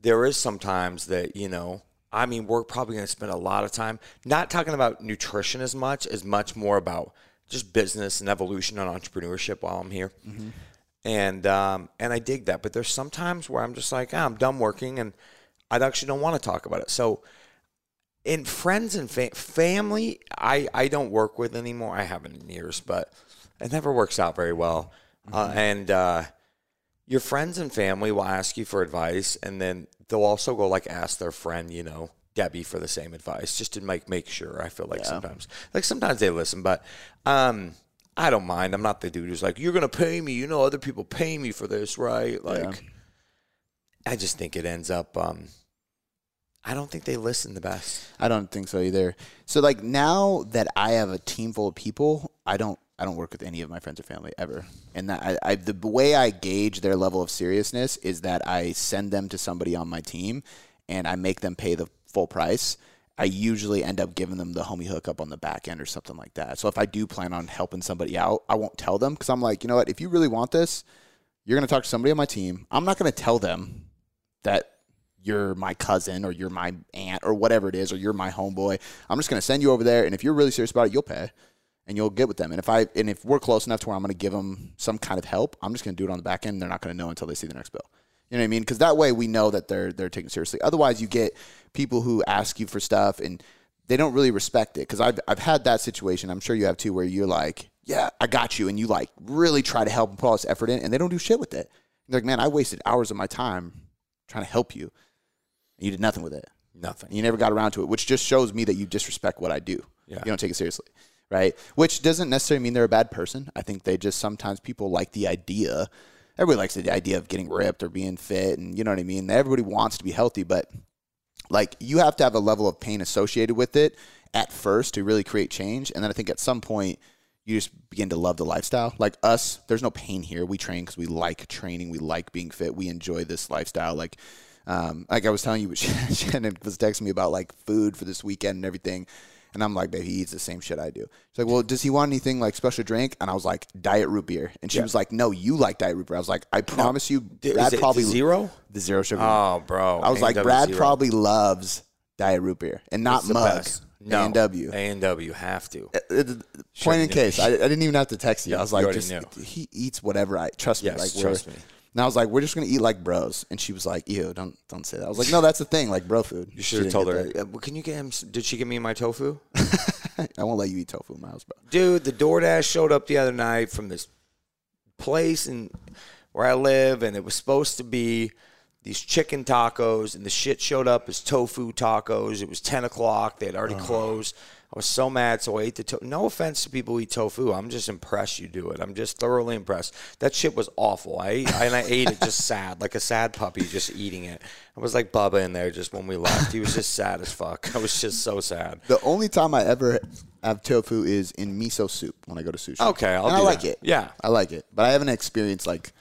Speaker 2: there is sometimes that, you know, I mean, we're probably going to spend a lot of time not talking about nutrition as much, as much more about just business and evolution and entrepreneurship while I'm here. And um, and I dig that, but there's sometimes where I'm just like, ah, I'm done working, and I actually don't want to talk about it. So in friends and fa- family, I, I don't work with anymore. I haven't in years, but it never works out very well. Uh, and uh, your friends and family will ask you for advice, and then they'll also go like ask their friend, you know, Debbie for the same advice, just to make make sure. I feel like sometimes, like sometimes they listen, but um, I don't mind. I'm not the dude who's like, you're gonna pay me. You know, other people pay me for this, right? Like, I just think it ends up. Um, I don't think they listen the best.
Speaker 1: I don't think so either. So like now that I have a team full of people, I don't I don't work with any of my friends or family ever. And that I, I the way I gauge their level of seriousness is that I send them to somebody on my team and I make them pay the full price. I usually end up giving them the homie hookup on the back end or something like that. So if I do plan on helping somebody out, I won't tell them because I'm like, you know what? If you really want this, you're going to talk to somebody on my team. I'm not going to tell them that you're my cousin or you're my aunt or whatever it is or you're my homeboy. I'm just going to send you over there, and if you're really serious about it, you'll pay and you'll get with them. And if I and if we're close enough to where I'm going to give them some kind of help, I'm just going to do it on the back end. They're not going to know until they see the next bill. You know what I mean? Because that way we know that they're they're taken seriously. Otherwise, you get people who ask you for stuff and they don't really respect it. Because I've I've had that situation. I'm sure you have too, where you're like, yeah, I got you, and you like really try to help and put all this effort in, and they don't do shit with it. You're like, man, I wasted hours of my time trying to help you. And you did nothing with it.
Speaker 2: Nothing.
Speaker 1: You never got around to it, which just shows me that you disrespect what I do.
Speaker 2: Yeah.
Speaker 1: You don't take it seriously. Right. Which doesn't necessarily mean they're a bad person. I think they just sometimes people like the idea. Everybody likes the idea of getting ripped or being fit. And you know what I mean? Everybody wants to be healthy, but like you have to have a level of pain associated with it at first to really create change. And then I think at some point, you just begin to love the lifestyle. Like us, there's no pain here. We train because we like training. We like being fit. We enjoy this lifestyle. Like, um, like I was telling you, Shannon was texting me about like food for this weekend and everything. And I'm like, babe, he eats the same shit I do. She's like, well, does he want anything like special drink? And I was like, diet root beer. And she was like, no, you like diet root beer. I was like, I promise you,
Speaker 2: Is
Speaker 1: Brad
Speaker 2: it
Speaker 1: probably
Speaker 2: zero?
Speaker 1: the zero sugar.
Speaker 2: Oh, bro.
Speaker 1: I was like, Brad
Speaker 2: zero.
Speaker 1: probably loves diet root beer and not mug.
Speaker 2: best.
Speaker 1: A and W.
Speaker 2: A and W have to.
Speaker 1: Point in
Speaker 2: knew.
Speaker 1: case, I, I didn't even have to text you. I was like, just
Speaker 2: knew.
Speaker 1: he eats whatever I trust me.
Speaker 2: Yes,
Speaker 1: like
Speaker 2: trust me.
Speaker 1: And I was like, we're just gonna eat like bros. And she was like, ew, don't don't say that. I was like, no, that's the thing, like bro food.
Speaker 2: You should have told her. "Uh, well, Can you get him? Did she give me my tofu?
Speaker 1: I won't let you eat tofu in my house, bro.
Speaker 2: Dude, the DoorDash showed up the other night from this place in where I live, and it was supposed to be these chicken tacos, and the shit showed up as tofu tacos. It was ten o'clock; they had already closed. I was so mad, so I ate the tofu. No offense to people who eat tofu, I'm just impressed you do it. I'm just thoroughly impressed. That shit was awful. I ate, and I ate it just sad, like a sad puppy, just eating it. I was like Bubba in there just when we left. He was just sad as fuck. I was just so sad.
Speaker 1: The only time I ever have tofu is in miso soup when I go to sushi.
Speaker 2: Okay, I'll
Speaker 1: and I like
Speaker 2: that.
Speaker 1: it.
Speaker 2: Yeah.
Speaker 1: I like it, but I haven't experienced like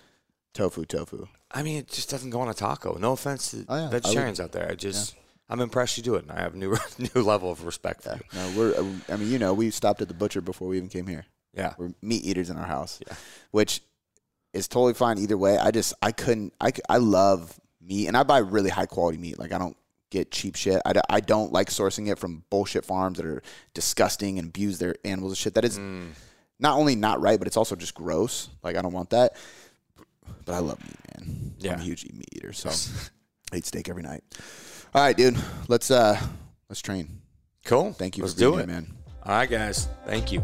Speaker 1: tofu tofu.
Speaker 2: I mean, it just doesn't go on a taco. No offense to
Speaker 1: Oh, yeah.
Speaker 2: vegetarians out there. I just, I'm impressed you do it, and I have a new new level of respect for you.
Speaker 1: No, we're. I mean, you know, we stopped at the butcher before we even came here.
Speaker 2: Yeah,
Speaker 1: We're meat eaters in our house,
Speaker 2: Yeah.
Speaker 1: which is totally fine either way. I just I couldn't. I I love meat, and I buy really high quality meat. Like I don't get cheap shit. I, I don't like sourcing it from bullshit farms that are disgusting and abuse their animals and shit. That is
Speaker 2: Mm.
Speaker 1: not only not right, but it's also just gross. Like I don't want that. But I love meat, man.
Speaker 2: Yeah.
Speaker 1: I'm a huge meat eater, so I eat steak every night. All right, dude. Let's uh let's train.
Speaker 2: cool.
Speaker 1: Thank you
Speaker 2: Let's
Speaker 1: for being
Speaker 2: do
Speaker 1: here,
Speaker 2: it,
Speaker 1: man.
Speaker 2: All right, guys. Thank you.